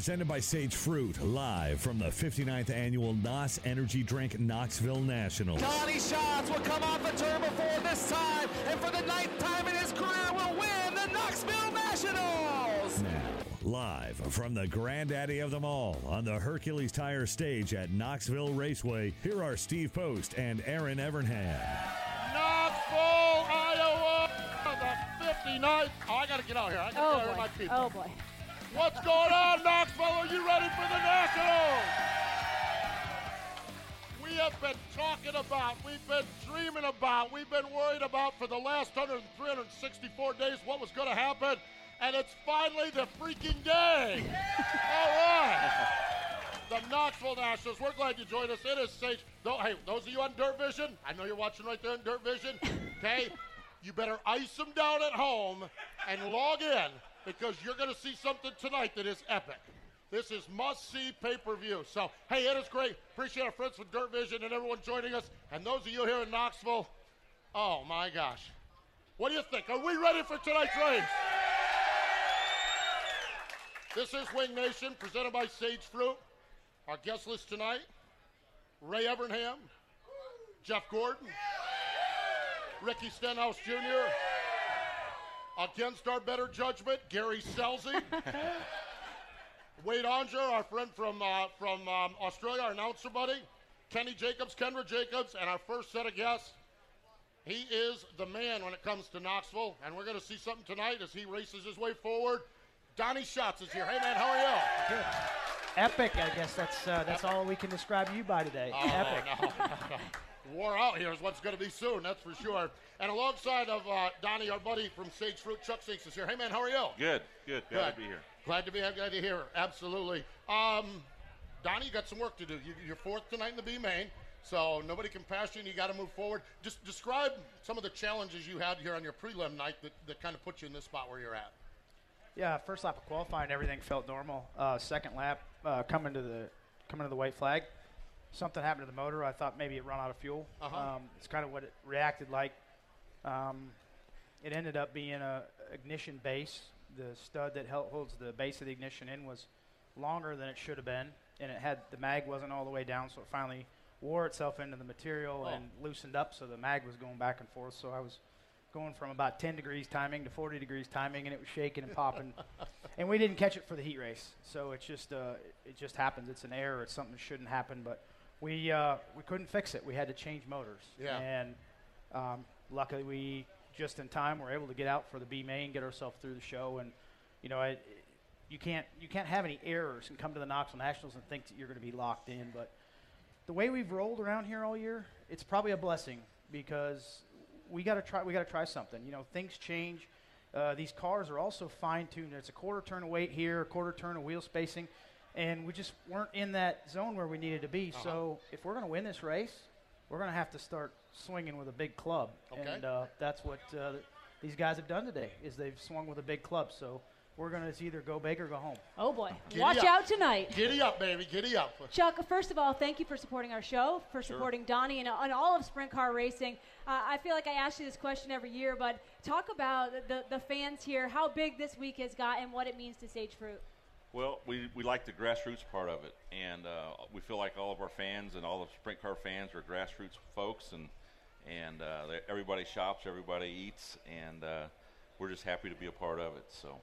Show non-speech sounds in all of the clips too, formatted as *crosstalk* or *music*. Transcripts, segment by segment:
presented by Sage Fruit, live from the 59th annual NOS Energy Drink Knoxville Nationals. Donny Schatz will come off the turn before this time, and for the ninth time in his career, will win the Knoxville Nationals. Now, live from the granddaddy of them all on the Hercules Tire stage at Knoxville Raceway, here are Steve Post and Erin Evernham. Knoxville, Iowa, the 59th. Oh, I got to get out here. I got to Oh get out here boy. my people. Oh boy. What's going on, Knoxville? Are you ready for the Nationals? We have been talking about, we've been dreaming about, we've been worried about for the last 100, 364 days what was going to happen, and it's finally the freaking day. All right. The Knoxville Nationals. We're glad you joined us. It is Sage. Though, hey, those of you on Dirt Vision, I know you're watching right there on Dirt Vision. Okay, *laughs* you better ice them down at home and log in because you're going to see something tonight that is epic. This is must-see pay-per-view. So, hey, it is great. Appreciate our friends from Dirt Vision and everyone joining us. And those of you here in Knoxville, oh my gosh, what do you think? Are we ready for tonight's race? This is Wing Nation, presented by Sage Fruit. Our guest list tonight: Ray Evernham, Jeff Gordon, Ricky Stenhouse Jr. Against our better judgment, Gary Scelzi. *laughs* Wade Onger, our friend from uh, from um, Australia, our announcer buddy, Kenny Jacobs, Kendra Jacobs, and our first set of guests. He is the man when it comes to Knoxville, and we're going to see something tonight as he races his way forward. Donny Schatz is here. Hey man, how are you? Good. Epic, I guess that's uh, that's all we can describe you by today. Oh, Epic. no, no, *laughs* no. War out here is what's going to be soon, that's for sure. And alongside of uh, Donny, our buddy from Sage Fruit, Chuck Sinks is here. Hey man, how are you? Good, good. Glad Good. to be here. Glad to be here. glad to hear. Absolutely. Um, Donny, you got some work to do. You, you're fourth tonight in the B main, so nobody can pass you, and you got to move forward. Just describe some of the challenges you had here on your prelim night that, that kind of put you in this spot where you're at. Yeah, first lap of qualifying, everything felt normal. Uh, second lap, uh, coming to the coming to the white flag, something happened to the motor. I thought maybe it run out of fuel. Uh-huh. Um, it's kind of what it reacted like. Um, it ended up being a ignition base. The stud that hel- holds the base of the ignition in was longer than it should have been, and it had the mag wasn't all the way down, so it finally wore itself into the material Oh. and loosened up. So the mag was going back and forth. So I was going from about 10 degrees timing to 40 degrees timing, and it was shaking and popping. *laughs* and we didn't catch it for the heat race, so it's just uh, it just happens. It's an error. It's something that shouldn't happen, but we uh, we couldn't fix it. We had to change motors. Yeah. And um, luckily, we just in time were able to get out for the B main, get ourselves through the show, and you know, I, you can't you can't have any errors and come to the Knoxville Nationals and think that you're going to be locked in, but the way we've rolled around here all year, it's probably a blessing because we got to try. We got to try something. You know, things change. Uh, these cars are also fine tuned. It's a quarter turn of weight here, a quarter turn of wheel spacing, and we just weren't in that zone where we needed to be. So if we're going to win this race, we're going to have to start swinging with a big club, Okay. and uh, that's what uh, these guys have done today. Is they've swung with a big club. So we're going to either go big or go home. Oh boy. Giddy Watch up. out tonight. Giddy up, baby. Giddy up. Chuck, first of all, thank you for supporting our show, for supporting Donny and, and all of sprint car racing. Uh, I feel like I ask you this question every year, but talk about the, the fans here, how big this week has got, and what it means to Sage Fruit. Well, we, we like the grassroots part of it, and uh, we feel like all of our fans and all the sprint car fans are grassroots folks, and and uh, everybody shops, everybody eats, and uh, we're just happy to be a part of it. So.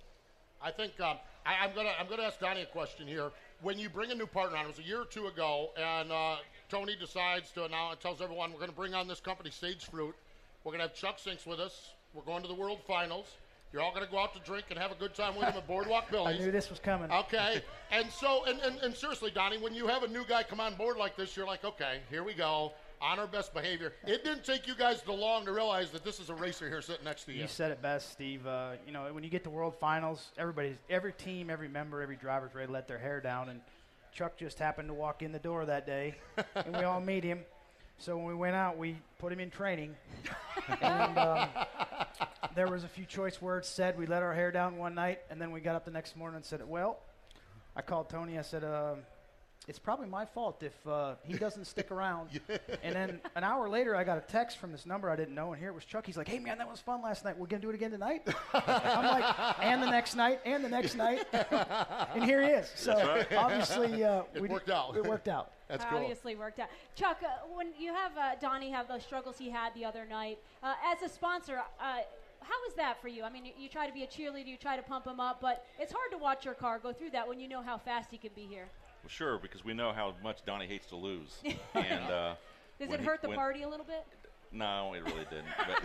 I think um, I, I'm gonna I'm gonna ask Donny a question here. When you bring a new partner on, it was a year or two ago, and uh, Tony decides to announce, tells everyone we're gonna bring on this company, Sage Fruit. We're gonna have Chuck Sinks with us. We're going to the World Finals. You're all gonna go out to drink and have a good time with him at Boardwalk Village. *laughs* I knew this was coming. Okay, *laughs* and so and, and, and seriously, Donny, when you have a new guy come on board like this, you're like, okay, here we go, on our best behavior. It didn't take you guys too long to realize that this is a racer here sitting next to you. You said it best, Steve. Uh, you know, when you get to World Finals, everybody's, every team, every member, every driver's ready to let their hair down. And Chuck just happened to walk in the door that day, *laughs* and we all meet him. So when we went out, we put him in training, and um, there was a few choice words said. We let our hair down one night, and then we got up the next morning and said, "Well," I called Tony. I said, um "It's probably my fault if uh, he doesn't stick around." *laughs* And then an hour later, I got a text from this number I didn't know, and here it was Chuck. He's like, "Hey man, that was fun last night. We're gonna do it again tonight." *laughs* I'm like, "And the next night, and the next night," *laughs* and here he is. So right. obviously, uh, It we did- worked out. It worked out. That's cool. Obviously worked out. Chuck, uh, when you have uh, Donny have the struggles he had the other night, uh, as a sponsor, uh, how is that for you? I mean, you, you try to be a cheerleader, you try to pump him up, but it's hard to watch your car go through that when you know how fast he can be here. Well, sure, because we know how much Donny hates to lose. *laughs* and uh, Does it he- hurt the when- party a little bit? No, it really didn't. But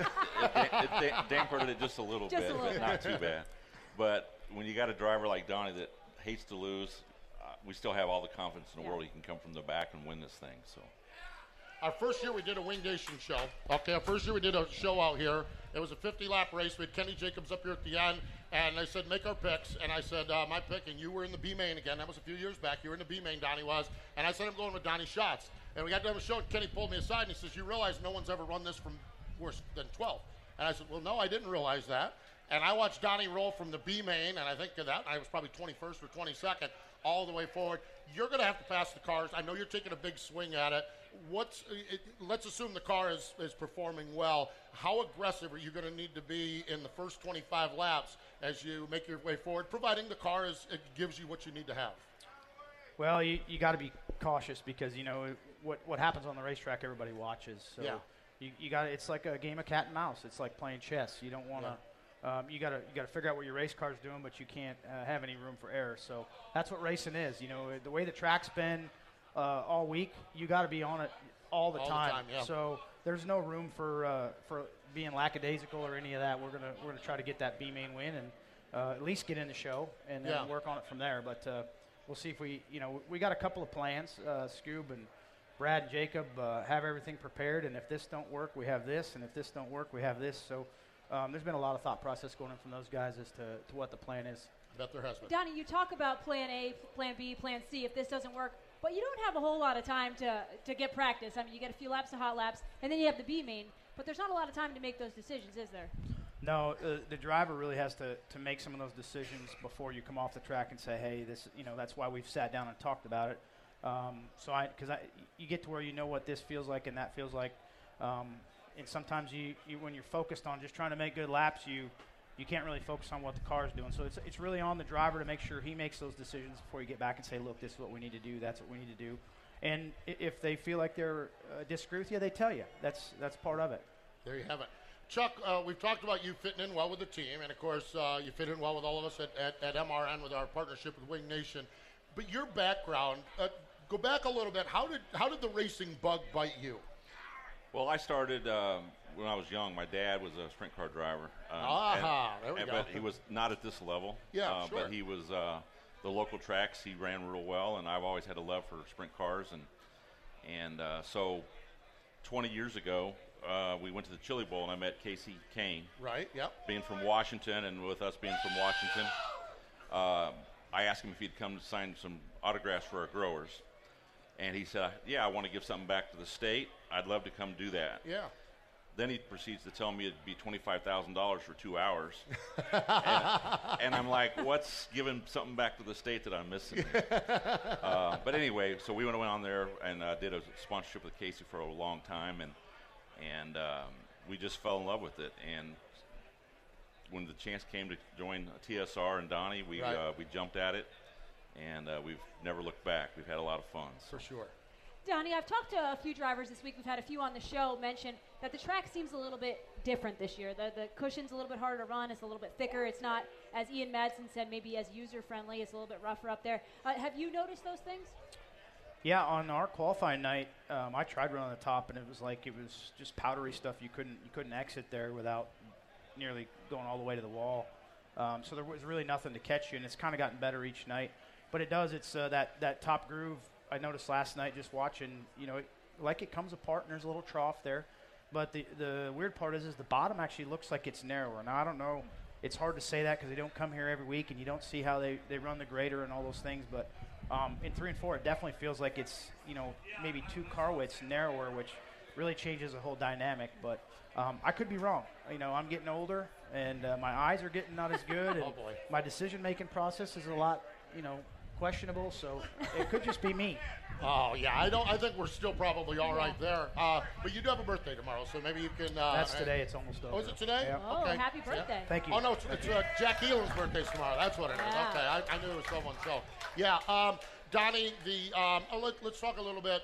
it, it, it, dampened it just a little Just a bit, little but bit. not too bad. But when you got a driver like Donny that hates to lose, uh, we still have all the confidence in the Yeah. world he can come from the back and win this thing. So. Our first year we did a Wing Nation show. Okay, our first year we did a show out here. It was a 50 lap race. We had Kenny Jacobs up here at the end, and they said, make our picks. And I said, uh, my pick, and you were in the B main again. That was a few years back. You were in the B main, Donny was. And I said, I'm going with Donny Schatz. And we got done with the show, and Kenny pulled me aside and he says, You realize no one's ever run this from worse than 12. And I said, Well, no, I didn't realize that. And I watched Donny roll from the B main, and I think of that I was probably 21st or 22nd, all the way forward. You're going to have to pass the cars. I know you're taking a big swing at it. What's it, let's assume the car is, is performing well. How aggressive are you going to need to be in the first 25 laps as you make your way forward, providing the car is, it gives you what you need to have? Well, you, you got to be cautious because you know what what happens on the racetrack. Everybody watches. So Yeah. you, you got it's like a game of cat and mouse. It's like playing chess. You don't want to. Um, you got to you got to figure out what your race car's doing, but you can't uh, have any room for error. So that's what racing is. You know the way the track's been uh, all week. You got to be on it all the All the time. time, yeah. So there's no room for uh, for being lackadaisical or any of that. We're gonna we're gonna try to get that B main win and uh, at least get in the show and then Yeah. work on it from there. But uh, we'll see if we you know we got a couple of plans. Uh, Scoob and Brad and Jacob uh, have everything prepared, and if this don't work, we have this, and if this don't work, we have this. So. Um, there's been a lot of thought process going in from those guys as to, to what the plan is. Bet there has been. Donny, you talk about plan A, plan B, plan C if this doesn't work, but you don't have a whole lot of time to, to get practice. I mean, you get a few laps of hot laps, and then you have the B main, but there's not a lot of time to make those decisions, is there? No, uh, the driver really has to, to make some of those decisions before you come off the track and say, hey, this, you know, that's why we've sat down and talked about it. Um, so I, because I, you get to where you know what this feels like and that feels like. Um, and sometimes you, you, when you're focused on just trying to make good laps, you, you can't really focus on what the car is doing. So it's, it's really on the driver to make sure he makes those decisions before you get back and say, look, this is what we need to do. That's what we need to do. And if they feel like they're uh, disagree with you, they tell you. That's that's part of it. There you have it. Chuck, uh, we've talked about you fitting in well with the team, and of course, uh, you fit in well with all of us at, at, at MRN with our partnership with Wing Nation. But your background, uh, go back a little bit. How did how did the racing bug bite you? Well, I started um, when I was young. My dad was a sprint car driver. Um, Aha, there we and- go. But he was not at this level. Yeah, uh, sure. But he was uh, the local tracks. He ran real well, and I've always had a love for sprint cars. And and uh, so, 20 years ago, uh, we went to the Chili Bowl, and I met Kasey Kahne. Right. Yep. Being from Washington, and with us being from Washington, uh, I asked him if he'd come to sign some autographs for our growers. And he said, "Yeah, I want to give something back to the state. I'd love to come do that." Yeah. Then he proceeds to tell me it'd be twenty-five thousand dollars for two hours, and, and I'm like, "What's giving something back to the state that I'm missing?" *laughs* uh, but anyway, so we went went on there and uh, did a sponsorship with Kasey for a long time, and and um, we just fell in love with it. And when the chance came to join TSR and Donny, we Right. uh, we jumped at it, and uh, we've never looked back. We've had a lot of fun. For sure. Donny, I've talked to a few drivers this week. We've had a few on the show mention that the track seems a little bit different this year. The, the cushion's a little bit harder to run. It's a little bit thicker. It's not, as Ian Madsen said, maybe as user friendly. It's a little bit rougher up there. Uh, have you noticed those things? Yeah, on our qualifying night, um, I tried running the top, and it was like it was just powdery stuff. You couldn't you couldn't exit there without nearly going all the way to the wall. Um, so there was really nothing to catch you, and it's kind of gotten better each night. But it does. It's uh, that that top groove. I noticed last night just watching. You know, it, like it comes apart, and there's a little trough there. But the the weird part is, is the bottom actually looks like it's narrower. Now I don't know. It's hard to say that because they don't come here every week, and you don't see how they, they run the grader and all those things. But um, in three and four, it definitely feels like it's you know maybe two car widths narrower, which really changes the whole dynamic. But um, I could be wrong. You know, I'm getting older, and uh, my eyes are getting not as *laughs* good, and Oh, boy. my decision making process is a lot you know questionable. So it could just be me. *laughs* Oh yeah, I don't. I think we're still probably all right there. Uh, but you do have a birthday tomorrow, so maybe you can. Uh, That's today. It's almost over. Oh, is it today? Yeah. Oh, Okay. happy Yeah. birthday. Thank you. Oh no, it's, it's uh, Jack Elam's birthday tomorrow. That's what it is. Yeah. Okay, I, I knew it was someone. So yeah, um, Donny. The um, oh, let, let's talk a little bit.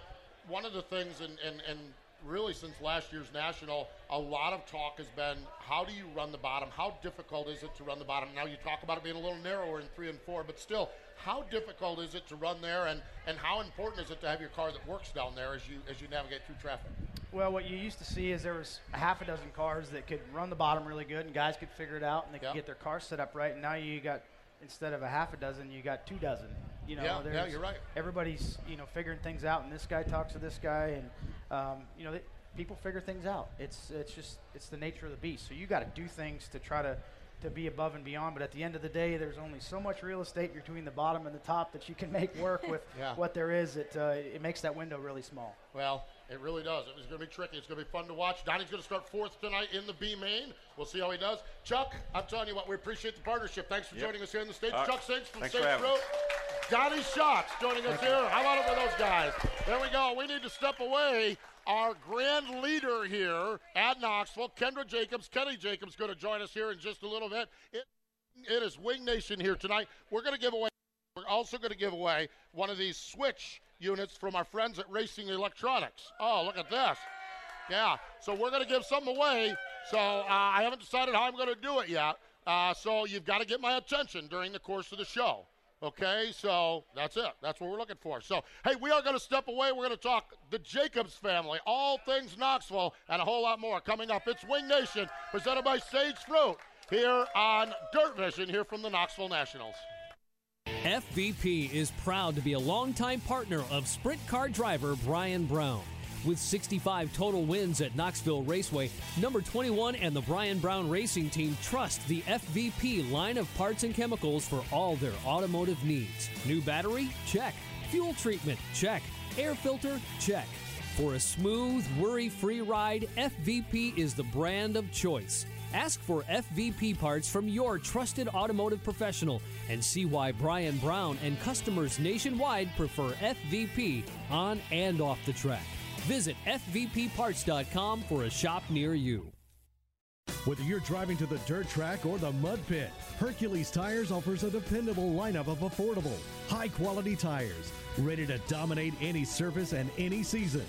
One of the things, and, and and really since last year's national, a lot of talk has been how do you run the bottom? How difficult is it to run the bottom? Now you talk about it being a little narrower in three and four, but still, how difficult is it to run there? And and how important is it to have your car that works down there as you as you navigate through traffic? Well, what you used to see is there was a half a dozen cars that could run the bottom really good, and guys could figure it out, and they could Yeah. get their car set up right. And now you got instead of a half a dozen, you got two dozen. You know, Yeah, yeah, you're right. Everybody's you know figuring things out, and this guy talks to this guy, and um, you know they, people figure things out. It's it's just it's the nature of the beast. So you got to do things to try to to be above and beyond. But at the end of the day, there's only so much real estate between the bottom and the top that you can make work with *laughs* Yeah. what there is. It uh, it makes that window really small. Well, it really does. It was going to be tricky. It's going to be fun to watch. Donny's going to start fourth tonight in the B main. We'll see how he does. Chuck, I'm telling you what, we appreciate the partnership. Thanks for Yep. joining us here in the States. All right. Chuck Sinks from Thanks for Sage having Fruit. Donny Schatz joining us here. How about it for those guys? There we go. We need to step away. Our grand leader here at Knoxville, Kendra Jacobs, Kenny Jacobs, going to join us here in just a little bit. It, it is Wing Nation here tonight. We're going to give away we're also going to give away one of these switch units from our friends at Racing Electronics. Oh, look at this. Yeah, so we're going to give some away. So uh, I haven't decided how I'm going to do it yet. Uh, so you've got to get my attention during the course of the show. Okay, so that's it. That's what we're looking for. So, hey, we are going to step away. We're going to talk the Jacobs family, all things Knoxville, and a whole lot more coming up. It's Wing Nation, presented by Sage Fruit, here on Dirt Vision, here from the Knoxville Nationals. FVP is proud to be a longtime partner of sprint car driver Brian Brown. With 65 total wins at Knoxville Raceway, number 21 and the Brian Brown Racing Team trust the FVP line of parts and chemicals for all their automotive needs. New battery? Check. Fuel treatment? Check. Air filter? Check. For a smooth, worry free ride, FVP is the brand of choice. Ask for FVP parts from your trusted automotive professional and see why Brian Brown and customers nationwide prefer FVP on and off the track. Visit FVPparts.com for a shop near you. Whether you're driving to the dirt track or the mud pit, Hercules Tires offers a dependable lineup of affordable, high quality tires, ready to dominate any surface and any season.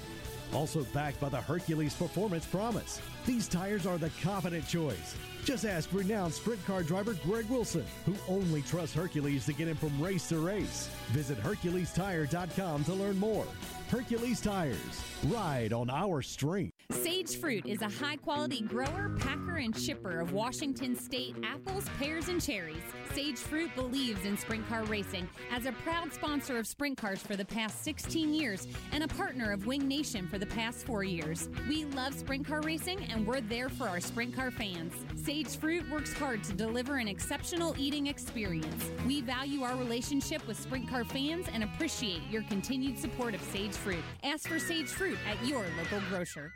Also backed by the Hercules Performance Promise. These tires are the confident choice. Just ask renowned sprint car driver Greg Wilson, who only trusts Hercules to get him from race to race. Visit HerculesTire.com to learn more. Hercules Tires, ride on our strength. Sage Fruit is a high quality grower, packer, and shipper of Washington State apples, pears, and cherries. Sage Fruit believes in sprint car racing as a proud sponsor of sprint cars for the past 16 years and a partner of Wing Nation for the past four years. We love sprint car racing and we're there for our sprint car fans. Sage Fruit works hard to deliver an exceptional eating experience. We value our relationship with sprint car fans and appreciate your continued support of Sage Fruit. Ask for Sage Fruit at your local grocer.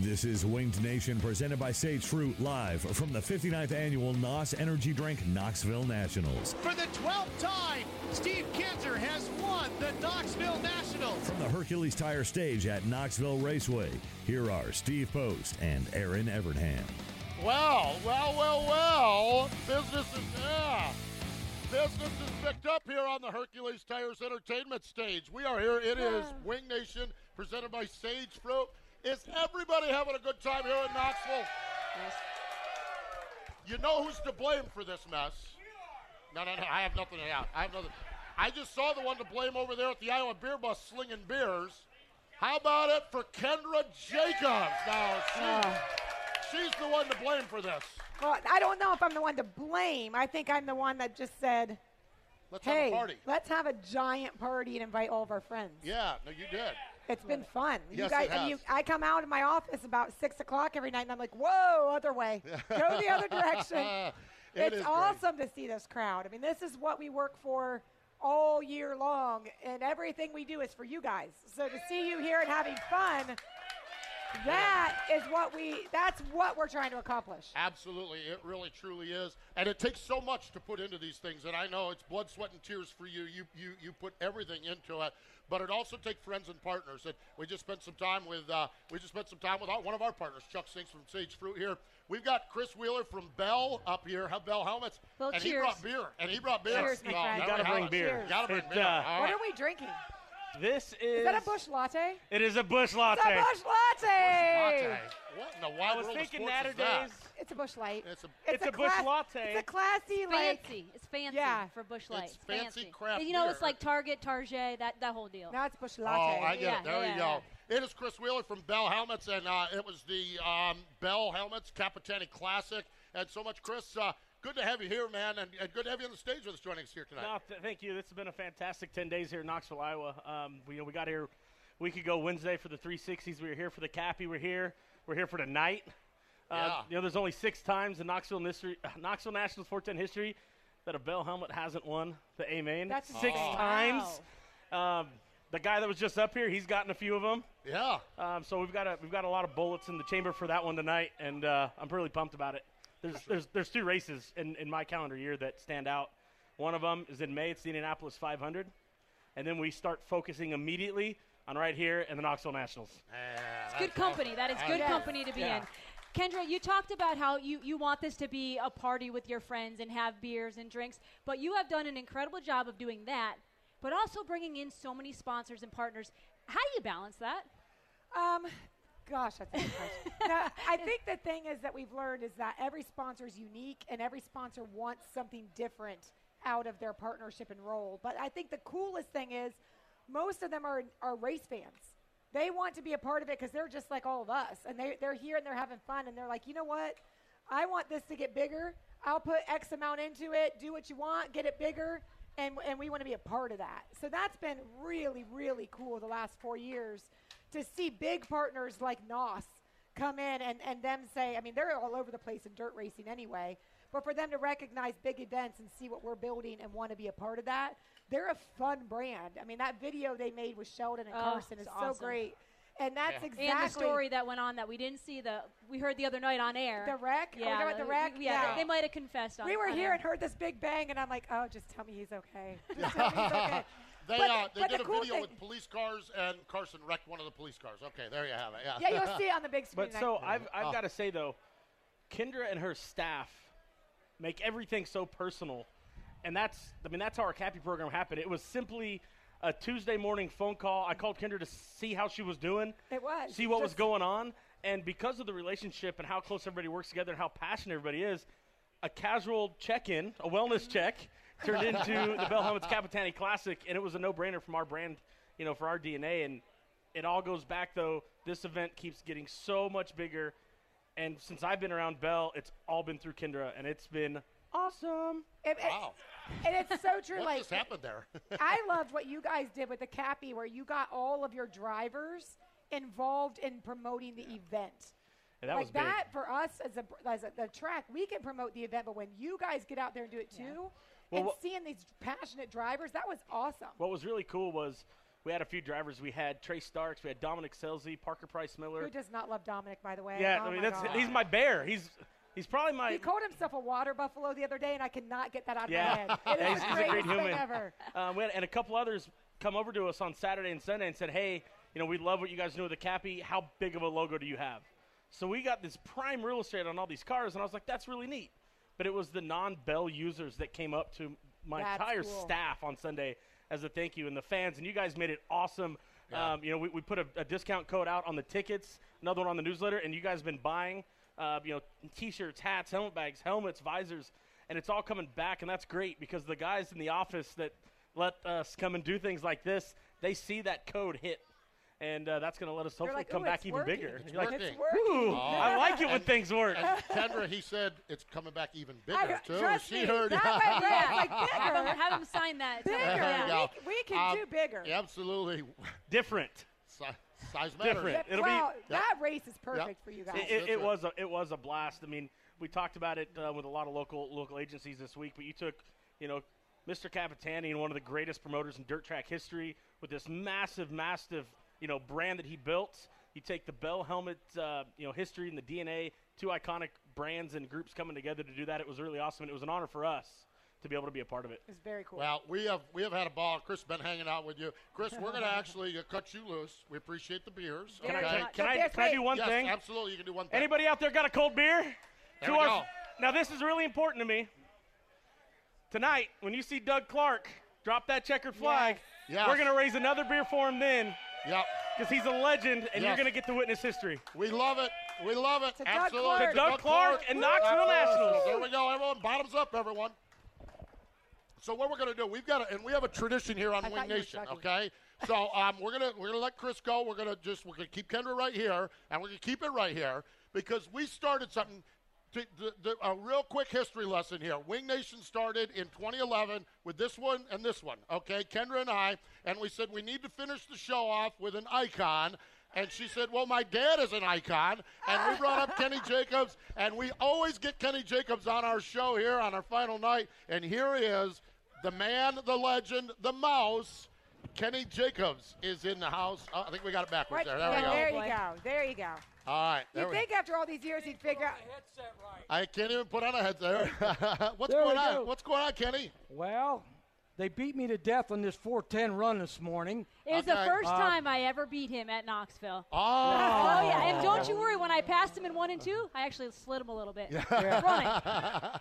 This is Winged Nation presented by Sage Fruit live from the 59th annual NOS Energy Drink Knoxville Nationals. For the 12th time, Steve Kinser has won the Knoxville Nationals. From the Hercules Tire Stage at Knoxville Raceway, here are Steve Post and Erin Evernham. Well, well, well, well. Business is yeah. Business is picked up here on the Hercules Tires Entertainment stage. We are here. It is Wing Nation presented by Sage Fruit. Is everybody having a good time here in Knoxville? You know who's to blame for this mess? No, no, no. I have nothing to add. I have nothing. I just saw the one to blame over there at the Iowa Beer Bus slinging beers. How about it for Kendra Jacobs? Now, she, Ah. she's the one to blame for this. Well, I don't know if I'm the one to blame. I think I'm the one that just said, Let's have a party." let's have a giant party and invite all of our friends." Yeah, no, you did. It's been fun. you Yes, guys, and you. I come out of my office about six o'clock every night, and I'm like, "Whoa, other way, go the other *laughs* direction." It it's is great. awesome to see this crowd. I mean, this is what we work for all year long, and everything we do is for you guys. So to see you here and having fun, that is what we. That's what we're trying to accomplish. Absolutely, it really truly is, and it takes so much to put into these things. And I know it's blood, sweat, and tears for you. You you you put everything into it, but it also takes friends and partners. And we just spent some time with uh, we just spent some time with one of our partners, Chuck Sinks from Sage Fruit here. We've got Chris Wheeler from Bell up here, have Bell helmets, Well, and he brought beer, and he brought beer. Cheers, my Well, You gotta bring it. beer. You gotta bring It, beer. uh, All What right. are we drinking? This is. Is that a Busch Latte? It is a Busch Latte. It's a Busch Latte. Latte. What in the I was world thinking of sports Natter is that? Days. It's a Busch Light. It's a It's a bush class- latte. It's a classy, like fancy. It's fancy Yeah. for Busch Light. It's fancy craft You know, it's like Target, Target, that that whole deal. now it's Busch Latte. Oh, latte. I get Yeah, it. There yeah, you go. It is Chris Wheeler from Bell Helmets, and uh, it was the um, Bell Helmets Capitani Classic. And so much, Chris. Uh, good to have you here, man, and, and good to have you on the stage with us joining us here tonight. No, th- thank you. This has been a fantastic 10 days here in Knoxville, Iowa. Um, we, you know, we got here a week ago Wednesday for the 360s. We were here for the Cappy. We're here. We're here for tonight. Uh, Yeah. You know, there's only six times in Knoxville, history, *sighs* Knoxville Nationals 410 history that a Bell helmet hasn't won the A main. That's six insane. times. Um, the guy that was just up here, he's gotten a few of them. Yeah. Um, so we've got a we've got a lot of bullets in the chamber for that one tonight, and uh, I'm really pumped about it. There's there's there's two races in, in my calendar year that stand out. One of them is in May. It's the Indianapolis 500, and then we start focusing immediately on right here in the Knoxville Nationals. Yeah, It's good company. That is good Yes. company to be Yeah. in. Kendra, you talked about how you, you want this to be a party with your friends and have beers and drinks, but you have done an incredible job of doing that, but also bringing in so many sponsors and partners. How do you balance that? Um, gosh, that's a good question. *laughs* no, I think the thing is that we've learned is that every sponsor is unique and every sponsor wants something different out of their partnership and role. But I think the coolest thing is most of them are, are race fans. They want to be a part of it because they're just like all of us. And they, they're here and they're having fun. And they're like, you know what? I want this to get bigger. I'll put X amount into it, do what you want, get it bigger. And, and we want to be a part of that. So that's been really, really cool the last four years to see big partners like NOS come in and, and them say, I mean, they're all over the place in dirt racing anyway, but for them to recognize big events and see what we're building and want to be a part of that, they're a fun brand. I mean, that video they made with Sheldon and Oh, Carson is it's so great. And that's Yeah. exactly And the story that went on that we didn't see the we heard the other night on air. The wreck? Yeah, talking about the wreck? Yeah, Yeah. They, they might have confessed on. we were on here air. and heard this big bang, and I'm like, oh, just tell me he's okay. *laughs* Just tell me he's okay. They, But- uh, they did the a cool video thing- with police cars, and Carson wrecked one of the police cars. Okay, there you have it. Yeah, Yeah, you'll see it on the big screen. But so. I've I've Oh. got to say though, Kendra and her staff make everything so personal, and that's I mean that's how our Cappy program happened. It was simply a Tuesday morning phone call. I called Kendra to see how she was doing. It was. see what was going on, and because of the relationship and how close everybody works together and how passionate everybody is, a casual check-in, a wellness mm-hmm. check, turned *laughs* into the Bell Helmets Capitani Classic, and it was a no-brainer from our brand, you know, for our DNA. And it all goes back though. This event keeps getting so much bigger, and since I've been around Bell, it's all been through Kendra, and it's been awesome. It- it- Wow. and it's so *laughs* true. What like just happened there? *laughs* I loved what you guys did with the Cappy, where you got all of your drivers involved in promoting the event. And that like was big. that for us as a as a, the track, we can promote the event, but when you guys get out there and do it too, Well, and what- seeing these passionate drivers, that was awesome. What was really cool was we had a few drivers. We had Trey Starks, we had Dominic Scelzi, Parker Price Miller. Who does not love Dominic, by the way? Yeah, Oh I mean my that's God. he's my bear. He's he's probably my He called himself a water buffalo the other day, and I cannot get that out of yeah. my head. It Yeah, is *laughs* he's, the he's a great greatest thing human. ever. Um, we had, and a couple others come over to us on Saturday and Sunday and said, "Hey, you know, we love what you guys do with the Cappy. How big of a logo do you have?" So we got this prime real estate on all these cars, and I was like, "That's really neat." But it was the non-Bell users that came up to my That's entire cool. staff on Sunday as a thank you, and the fans, and you guys made it awesome. Yeah. Um, you know, we, we put a, a discount code out on the tickets, another one on the newsletter, and you guys have been buying, uh, you know, t-shirts, hats, helmet bags, helmets, visors, and it's all coming back, and that's great because the guys in the office that let us come and do things like this, they see that code hit. And uh, that's going to let us They're hopefully like, come back even working. bigger. It's You're like, working. "Ooh, I like it when And- things work. And Kendra, he said it's coming back even bigger I- too. trust she me, heard that way, yeah, it's like *laughs* Have bigger. him, have him sign that. Bigger. There you that. go. We, we can Um, do bigger. Absolutely. Different. Si- size matters. Different. It'll be- wow, Yep. that race is perfect for you guys. It, it, it was a it was a blast. I mean, we talked about it uh, with a lot of local local agencies this week, but you took, you know, Mr. Capitani and one of the greatest promoters in dirt track history with this massive, massive, you know, brand that he built. You take the Bell helmet, uh, you know, history and the DNA, two iconic brands and groups coming together to do that. It was really awesome, and it was an honor for us to be able to be a part of it. It's very cool. Well, we have we have had a ball. Chris been hanging out with you. Chris, we're going *laughs* to actually uh, cut you loose. We appreciate the beers. Very okay? much. Can I can I do one yes, thing? absolutely. You can do one thing. Anybody out there got a cold beer? There To we our- go. Now this is really important to me. Tonight, when you see Doug Clark drop that checkered flag, Yes. we're going to raise another beer for him then Yep. because he's a legend and you're going to get to witness history. We love it. We love it. To Doug Absolutely. Clark. To Doug Clark and Knoxville Nationals. There we go, everyone. Bottoms up, everyone. So what we're going to do? We've got, a, and we have a tradition here on I Wing thought you were Nation. Okay. So um, we're gonna we're gonna let Chris go. We're gonna just we're gonna keep Kendra right here, and we're gonna keep it right here because we started something. To, the, the, a real quick history lesson here. Wing Nation started in 2011 with this one and this one. Okay, Kendra and I, and we said we need to finish the show off with an icon. And she said, Well, my dad is an icon. And we brought up Kenny Jacobs. And we always get Kenny Jacobs on our show here on our final night. And here he is, the man, the legend, the mouse. Kenny Jacobs is in the house. Oh, I think we got it backwards Right, there. There yeah, we go. there you go. There you go. All right. You we think after all these years he'd figure out? I can't even put on a headset. *laughs* What's There going on? go. What's going on, Kenny? Well, they beat me to death on this 410 run this morning. It was the first Uh, time I ever beat him at Knoxville. Oh, Oh yeah, and don't you worry. When I passed him in one and two, I actually slid him a little bit. Running. *laughs*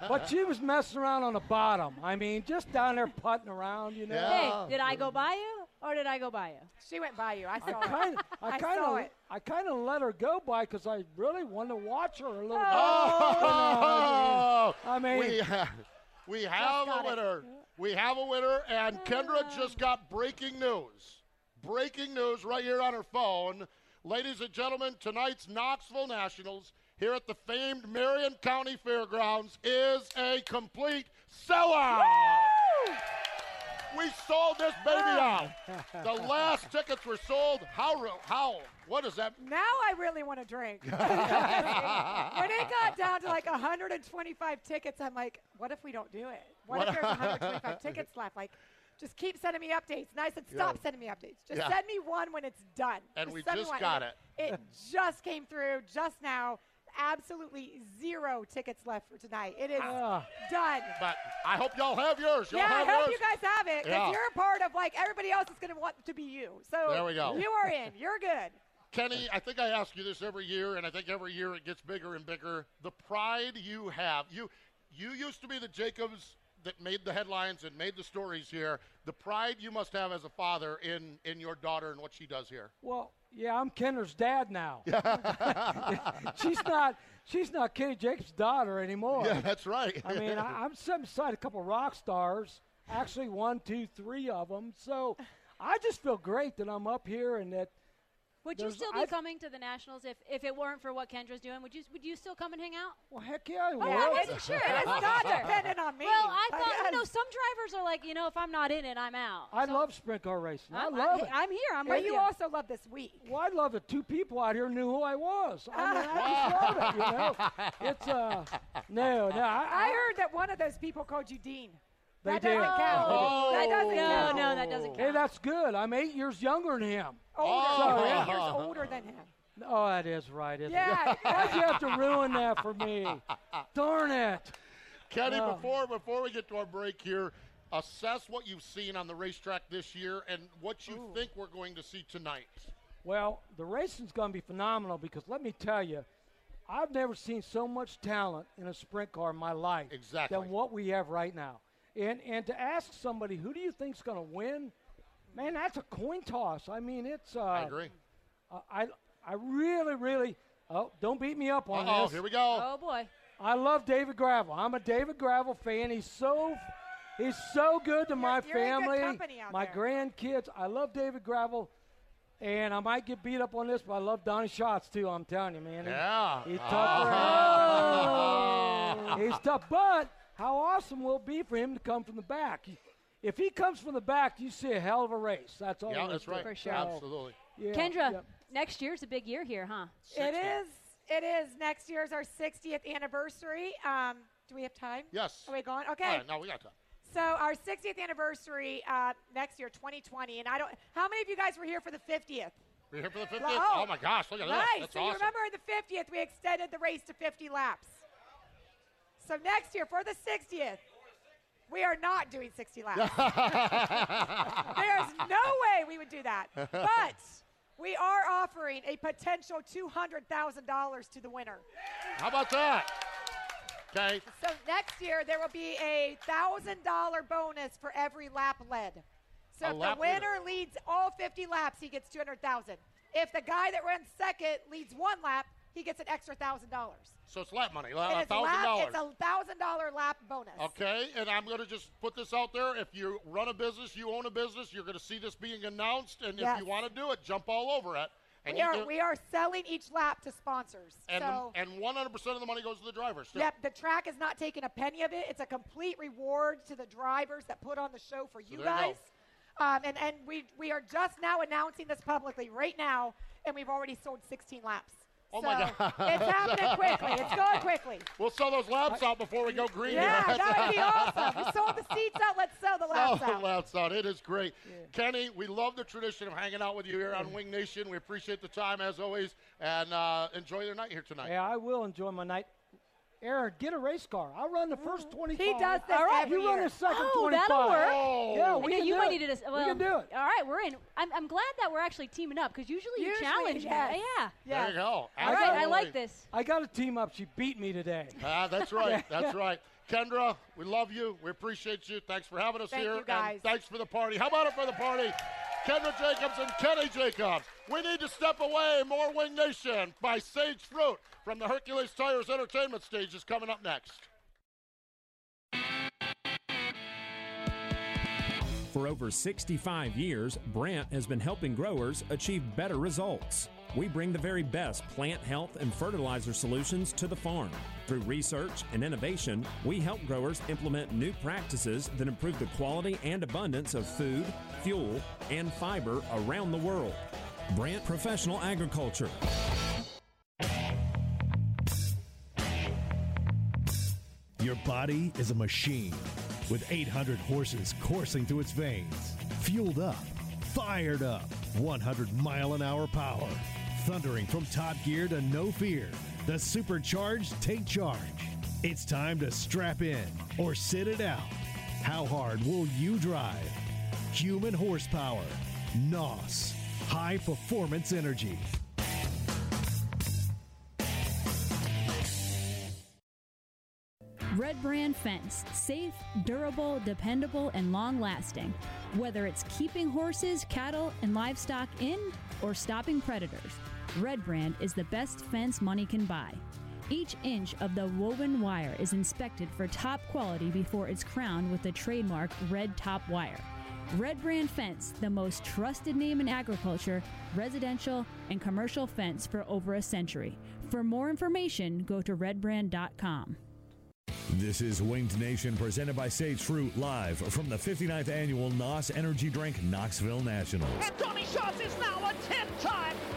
But she was messing around on the bottom. I mean, just down there putting around, you know. Yeah. Hey, did I go by you or did I go by you? She went by you. I I saw kind it. of, I I kind of. I kind of let her go by because I really wanted to watch her a little Oh, *laughs* bit. I mean, we have, we have got a it. winner. We have a winner, and Kendra just got breaking news. Breaking news right here on her phone. Ladies and gentlemen, tonight's Knoxville Nationals here at the famed Marion County Fairgrounds is a complete sellout. We sold this baby ah. out. The last tickets were sold. How? re- How? What is that? Now I really want to drink. *laughs* when it got down to like 125 tickets, I'm like, what if we don't do it? What, What- if there's 125 tickets left? Like, just keep sending me updates. And I said, stop Yeah. sending me updates. Just Yeah. send me one when it's done. And we just got And it. It just came through just now. Absolutely zero tickets left for tonight. It is Ah. done. But I hope y'all have yours. Y'all yeah, I hope yours. you guys have it because Yeah. you're a part of like everybody else is going to want to be you. So There we go. You are in. You're good. Kenny, I think I ask you this every year, and I think every year it gets bigger and bigger. The pride you have. You you used to be the Jacobs that made the headlines and made the stories here. The pride you must have as a father in in your daughter and what she does here. well, yeah, I'm Kenner's dad now. *laughs* *laughs* she's not, she's not Kenny Jacobs' daughter anymore. Yeah, that's right. I mean, I, I'm sitting beside a couple rock stars. Actually, one, two, three of them. So I just feel great that I'm up here and that. Would you still be I've- coming to the Nationals if, if it weren't for what Kendra's doing? Would you would you still come and hang out? Well, heck yeah, I will. Oh, I wasn't sure. It's wasn't not dependent on me. Well, I But thought you know some drivers are like you know if I'm not in it, I'm out. I So love sprint car racing. I I'm, love I'm, it. I'm here. I'm But with you you. also love this week. Well, I love that two people out here knew who I was. I mean, I just *laughs* love it. You know, it's uh, no, no. I, I heard that one of those people called you Dean. They that did. doesn't count. Oh. That doesn't no, count. no, that doesn't count. Hey, that's good. I'm eight years younger than him. Older. Oh. You're eight years older than him. Oh, that is right. Isn't Yeah. It? *laughs* Why'd you have to ruin that for me? *laughs* Darn it. Kenny, Oh. before before we get to our break here, assess what you've seen on the racetrack this year and what you think we're going to see tonight. Well, the racing's going to be phenomenal because let me tell you, I've never seen so much talent in a sprint car in my life Exactly. than what we have right now. And and to ask somebody who do you think's going to win, man, that's a coin toss. I mean, it's. Uh, I agree. Uh, I I really really. Oh, don't beat me up on Uh-oh, this. here we go. Oh boy. I love David Gravel. I'm a David Gravel fan. He's so he's so good to my you're in good family, company out my there. grandkids. I love David Gravel. And I might get beat up on this, but I love Donny Schatz too. I'm telling you, man. He- Yeah. he's *laughs* tough. Oh. *laughs* he's tough. But how awesome will it be for him to come from the back? If he comes from the back, you see a hell of a race. That's all. Yeah, there is that's to right. For sure. Absolutely. Yeah, Kendra, yeah. next year's a big year here, huh? It is. It is. Next year's our 60th anniversary. Um, do we have time? Yes. Are we going? Okay. right, no, we got time. So our 60th anniversary uh, next year, 2020, and I don't. How many of you guys were here for the 50th? We're here for the 50th? Oh. Oh, my gosh, look at nice. that. That's so awesome. you remember in the 50th, we extended the race to 50 laps. So next year for the 60th, we are not doing 60 laps. *laughs* There's no way we would do that. But we are offering a potential $200,000 to the winner. How about that? Okay. So next year there will be a thousand dollar bonus for every lap led. So A if the winner leads all 50 laps, he gets 200,000. If the guy that runs second leads one lap, he gets an extra thousand dollars. So it's lap money, It a is thousand dollars. It's a thousand dollar lap bonus. Okay, and I'm going to just put this out there. If you run a business, you own a business, you're going to see this being announced, and Yes. if you want to do it, jump all over it. And We are, do- we are selling each lap to sponsors. and, so the, and 100% of the money goes to the drivers. too. Yep, the track is not taking a penny of it. It's a complete reward to the drivers that put on the show for you there you guys. Um, and and we, we are just now announcing this publicly right now, and we've already sold 16 laps. Oh so my God. It's happening quickly. It's going *laughs* quickly. We'll sell those laps out before we go green. Yeah, here. that would be awesome. We sold the seats out. Let's sell the *laughs* laps Sell out. the laps out. It is great. Kenny, we love the tradition of hanging out with you here on Wing Nation. We appreciate the time as always, and uh, enjoy your night here tonight. Yeah, I will enjoy my night. Erin, get a race car. I'll run the first 25. He does this All right, every you run year. the second oh, 25. that'll work. Oh. Yeah, we know can you do might it. need to. Dis- well, we can do it. All right, we're in. I'm, I'm glad that we're actually teaming up because usually, you Usually, challenge me. yes. Yeah. There you go. All right, I Absolutely. like this. I got a team up. She beat me today. *laughs* Ah, that's right. That's right. Kendra, we love you. We appreciate you. Thanks for having us Thank here. you, guys. And thanks for the party. How about it for the party? Kendra Jacobs and Kenny Jacobs. We need to step away. More Wing Nation by Sage Fruit from the Hercules Tires Entertainment Stage is coming up next. For over 65 years, Brandt has been helping growers achieve better results. We bring the very best plant health and fertilizer solutions to the farm. Through research and innovation, we help growers implement new practices that improve the quality and abundance of food, fuel, and fiber around the world. Brandt Professional Agriculture. Your body is a machine with 800 horses coursing through its veins, fueled up, fired up, 100 mile an hour power, thundering from top gear to no fear. The supercharged take charge. It's time to strap in or sit it out. How hard will you drive? Human horsepower, NOS, high performance energy. Red Brand Fence. Safe, durable, dependable, and long lasting. Whether it's keeping horses, cattle, and livestock in or stopping predators, Red Brand is the best fence money can buy. Each inch of the woven wire is inspected for top quality before it's crowned with the trademark Red Top Wire. Red Brand Fence, the most trusted name in agriculture, residential, and commercial fence for over a century. For more information, go to redbrand.com. This is Winged Nation presented by Sage Fruit live from the 59th annual NOS Energy Drink Knoxville Nationals. And Donny Schatz is now a 10-time Knoxville Nationals winner.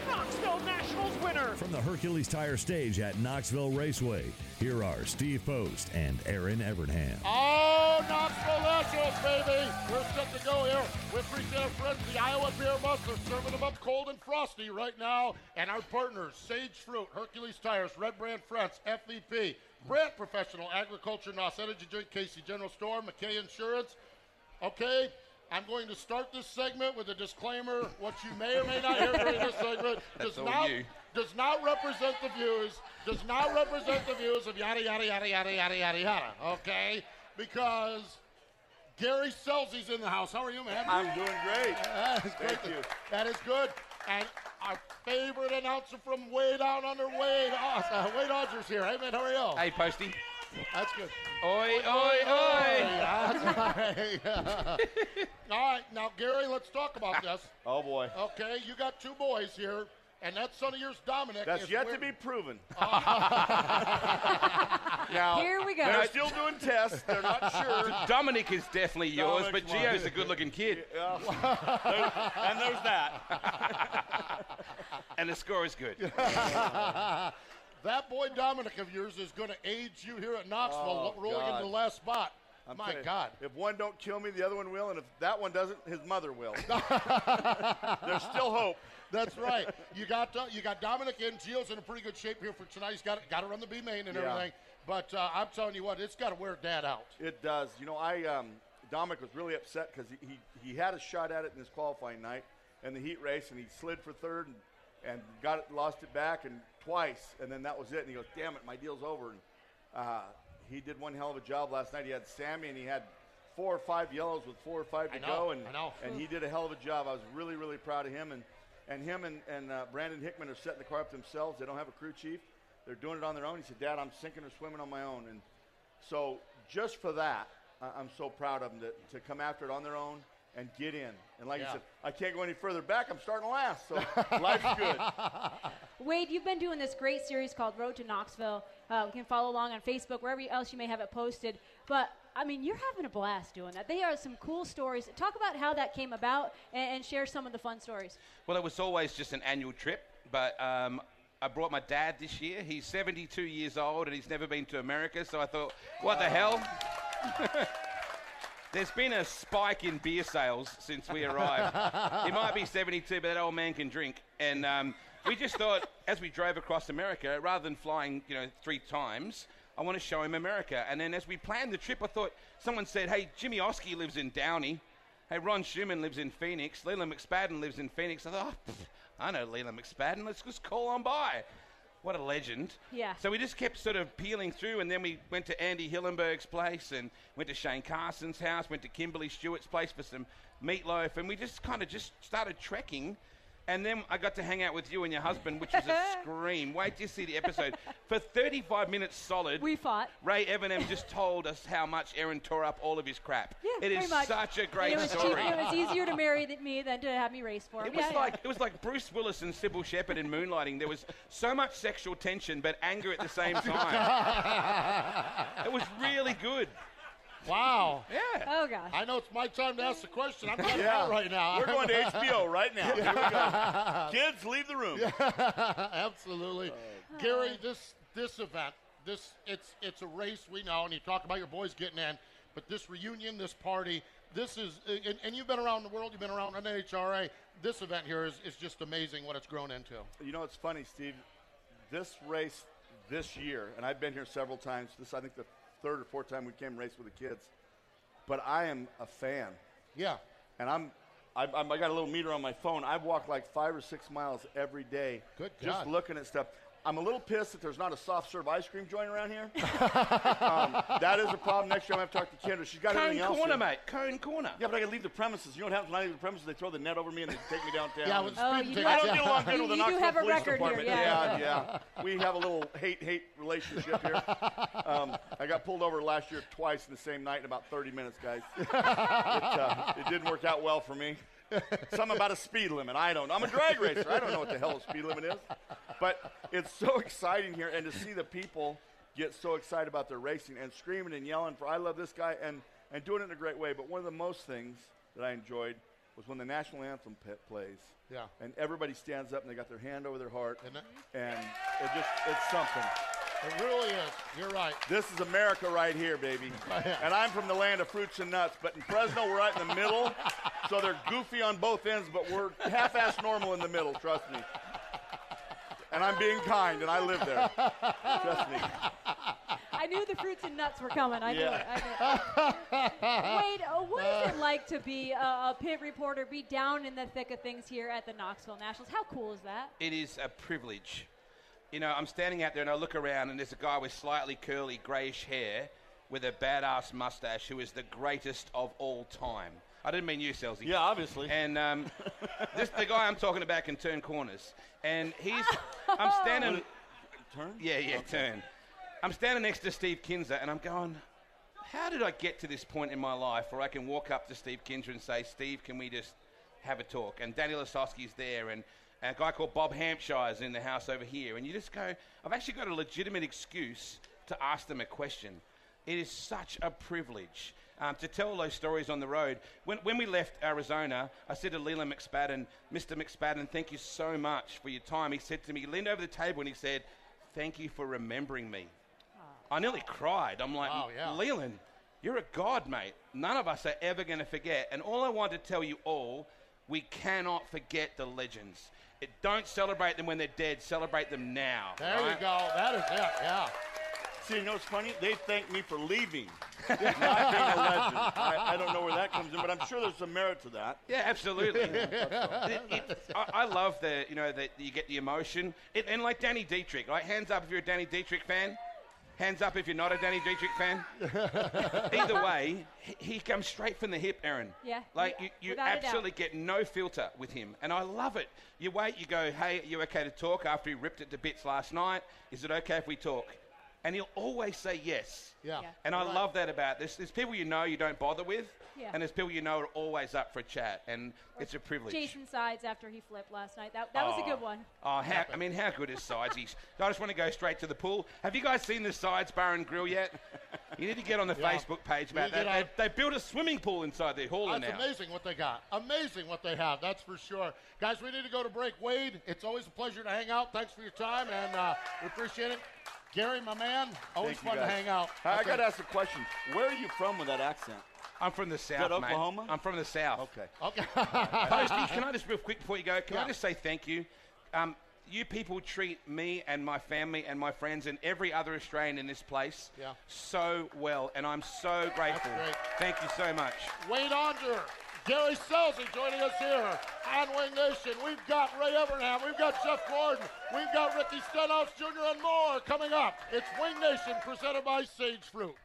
From the Hercules Tire Stage at Knoxville Raceway, here are Steve Post and Erin Evernham. Oh, Knoxville Nationals, baby! We're set to go here. We appreciate our friends, the Iowa Beer Bus. They're serving them up cold and frosty right now. And our partners, Sage Fruit, Hercules Tires, Red Brand Fence, FVP, Brandt Professional Agriculture, NOS Energy Drink, Casey General Store, McKay Insurance. Okay, I'm going to start this segment with a disclaimer. What you may or may not hear during this segment does That's on not you. Does not represent the views does not represent the views of yada yada yada yada yada yada yada. Okay, because Gary Scelzi's in the house. How are you, man? I'm doing great. *laughs* That is Thank great. you. That is good. And our favorite announcer from way down under Wade, uh, Wade Odgers here. Hey, man, how are you? Hey, Posty. That's good. Oi, oi, oi. *laughs* That's right. *laughs* All right, now, Gary, let's talk about this. Oh boy. Okay, you got two boys here, and that son of yours, Dominic. That's yet where- to be proven. *laughs* now, Here we go. They're still doing tests. They're not *laughs* sure. Dominic is definitely yours, but Dominic's mine. Gio's a good-looking kid, Yeah. *laughs* There- and there's that. and the score is good. that boy Dominic of yours is going to age you here at Knoxville, Oh, rolling God. into the last spot. I'm My telling you, God. If one don't kill me, the other one will, and if that one doesn't, his mother will. There's still hope. That's right. You got uh, you got Dominic in. Gio's in a pretty good shape here for tonight. He's got got to run the B main and Yeah. everything. But uh, I'm telling you what, it's got to wear Dad out. It does. You know, I um, Dominic was really upset because he, he, he had a shot at it in his qualifying night and the heat race, and he slid for third and, and got it, lost it back and twice, and then that was it. And he goes, "Damn it, my deal's over." And uh, he did one hell of a job last night. He had Sammy, and he had four or five yellows with four or five to know, go, and I know. and he did a hell of a job. I was really really proud of him, and and him and and uh, Brandon Hickman are setting the car up themselves. They don't have a crew chief. They're doing it on their own. He said, "Dad, I'm sinking or swimming on my own," and so just for that, I- I'm so proud of them to, to come after it on their own and get in. And like Yeah. you said, I can't go any further back. I'm starting last, so *laughs* life's good. *laughs* Wade, you've been doing this great series called Road to Knoxville. Uh, we can follow along on Facebook, wherever else you may have it posted. But I mean, you're having a blast doing that. They are some cool stories. Talk about how that came about and, and share some of the fun stories. Well, it was always just an annual trip, but um, I brought my dad this year. He's 72 years old and he's never been to America, so I thought, what the hell? *laughs* There's been a spike in beer sales since we arrived. *laughs* he might be 72, but that old man can drink. And um, we just thought, as we drove across America, rather than flying, you know, three times, I want to show him America. And then as we planned the trip, I thought someone said, "Hey, Jimmy Oskie lives in Downey. Hey, Ron Shuman lives in Phoenix. Leland McSpadden lives in Phoenix." I thought, oh, pff, I know Leland McSpadden. Let's just call on by. What a legend. Yeah. So we just kept sort of peeling through, and then we went to Andy Hillenberg's place, and went to Shane Carson's house, went to Kimberly Stewart's place for some meatloaf, and we just kind of just started trekking. And then I got to hang out with you and your husband, which was a *laughs* scream. Wait till you see the episode. For 35 minutes solid, We fought. Ray Evernham just told us how much Erin tore up all of his crap. Yeah, it is much. such a And great it was story. cheap- it was easier to marry than me than to have me race for him. It was Yeah, yeah. like it was like Bruce Willis and Cybill Shepherd in Moonlighting. There was so much sexual tension, but anger at the same *laughs* time. *laughs* it was really good. Wow. Yeah. Oh gosh. I know it's my time to ask the question. I'm trying Yeah. out right now. We're going to HBO right now. Here we go. *laughs* Kids, leave the room. *laughs* Absolutely. Gary, this this event, this it's it's a race we know, and you talk about your boys getting in, but this reunion, this party, this is, and, and you've been around the world, you've been around an NHRA. This event here is, is just amazing what it's grown into. You know, it's funny, Steve. This race this year, and I've been here several times. This, I think, the third or fourth time we came race with the kids. But I am a fan. Yeah. And I'm, I, I'm, I got a little meter on my phone. I walk like five or six miles every day. Good Just looking at stuff. I'm a little pissed that there's not a soft serve ice cream joint around here. um, that is a problem. Next year I'm going to have to talk to Kendra. She's got Cone everything else. corner, here. mate. Cone corner. Yeah, but I can leave the premises. You know what happens when I leave the premises? They throw the net over me and they take me downtown. Yeah, with Oh, speeding you do I don't get along good with the you do Knoxville have a Police record here, Department. yeah. yeah, yeah. We have a little hate-hate relationship here. Um, I got pulled over last year twice in the same night in about 30 minutes, guys. it, uh, it didn't work out well for me. Something about a speed limit. I don't know. I'm a drag racer. I don't know what the hell a speed limit is. But it's so exciting here, and to see the people get so excited about their racing and screaming and yelling for "I love this guy" and and doing it in a great way. But one of the most things that I enjoyed was when the national anthem p- plays. Yeah. And everybody stands up and they got their hand over their heart, it? and it just it's something. It really is. You're right. This is America right here, baby. *laughs* And I'm from the land of fruits and nuts, but in Fresno, we're right in the middle. So they're goofy on both ends, but we're half-ass normal in the middle, trust me. And I'm being kind, and I live there. Trust me. I knew the fruits and nuts were coming. I knew it. I knew it. Wade, uh, what is it *laughs* like to be a, a pit reporter, be down in the thick of things here at the Knoxville Nationals? How cool is that? It is a privilege. You know, I'm standing out there and I look around and there's a guy with slightly curly greyish hair with a badass mustache who is the greatest of all time. I didn't mean you, Scelzi. Yeah, obviously. And um, *laughs* this the guy I'm talking about can turn corners, and he's *laughs* I'm standing. Turn? Yeah, yeah, turn. I'm standing next to Steve Kinser, and I'm going, how did I get to this point in my life where I can walk up to Steve Kinser and say, Steve, can we just have a talk? And Danny Lasoski's there, and a guy called Bob Hampshire is in the house over here. And you just go, I've actually got a legitimate excuse to ask them a question. It is such a privilege um, to tell those stories on the road. When, when we left Arizona, I said to Leland McSpadden, Mr. McSpadden, thank you so much for your time. He said to me, he leaned over the table and he said, Thank you for remembering me. I nearly cried. I'm like, Wow, yeah. Leland, you're a god, mate. None of us are ever going to forget. And all I want to tell you all, we cannot forget the legends. It, don't celebrate them when they're dead. Celebrate them now. There you go. That is it. Yeah. See, you know what's funny? They thank me for leaving, *laughs* not being a legend. I, I don't know where that comes in, but I'm sure there's some merit to that. Yeah, absolutely. *laughs* It- it- I, I love the you know that you get the emotion, it, and like Danny Dietrich, right? Hands up if you're a Danny Dietrich fan. Hands up if you're not a Danny Dietrich fan. *laughs* Either way, he, he comes straight from the hip, Erin. Yeah, Like yeah, you, you without a doubt. absolutely get no filter with him, and I love it. You wait, you go, hey, are you okay to talk after he ripped it to bits last night? Is it okay if we talk? And he'll always say yes. Yeah. Yeah. And I Right. love that about this. There's people you know you don't bother with, Yeah. and there's people you know are always up for a chat, and it's a privilege. Jason Sides after he flipped last night. That, that was a Oh. good one. Oh, how, I mean, how good is Sides? He's, I just want to go straight to the pool. Have you guys seen the Sides Bar and Grill yet? You need to get on the *laughs* Yeah. Facebook page about that. They, they built a swimming pool inside their hauler That's now. amazing what they got. Amazing what they have. That's for sure. Guys, we need to go to break. Wade, it's always a pleasure to hang out. Thanks for your time, and uh, we appreciate it. Gary, my man, always Thank you, fun to hang out. I, That's got to ask a question. Where are you from with that accent? I'm from the Is south, that mate. Oklahoma? I'm from the south. Okay. Okay. *laughs* Posty, can I just real quick before you go? Can I just say thank you? Um, you people treat me and my family and my friends and every other Australian in this place Yeah. so well, and I'm so grateful. great. Thank you so much. Wade Aunger, Gary Scelzi joining us here on Wing Nation. We've got Ray Evernham, we've got Jeff Gordon, we've got Ricky Stenhouse Jr. and more coming up. It's Wing Nation presented by Sage Fruit.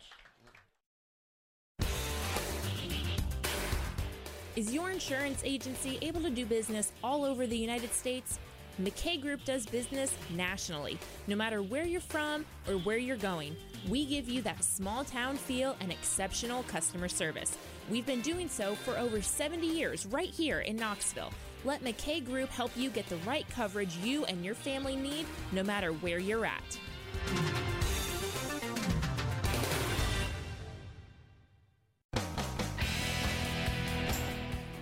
Is your insurance agency able to do business all over the United States? McKay Group does business nationally. No matter where you're from or where you're going, we give you that small town feel and exceptional customer service. We've been doing so for over 70 years right here in Knoxville. Let McKay Group help you get the right coverage you and your family need no matter where you're at.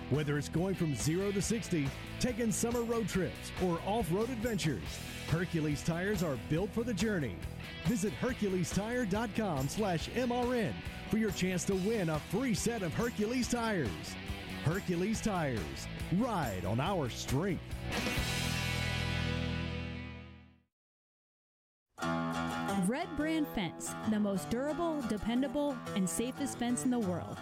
Whether it's going from zero to 60, taking summer road trips, or off road adventures, Hercules tires are built for the journey. Visit HerculesTire.com slash MRN for your chance to win a free set of Hercules tires. Hercules Tires. Ride on our strength. Red Brand Fence, the most durable, dependable, and safest fence in the world.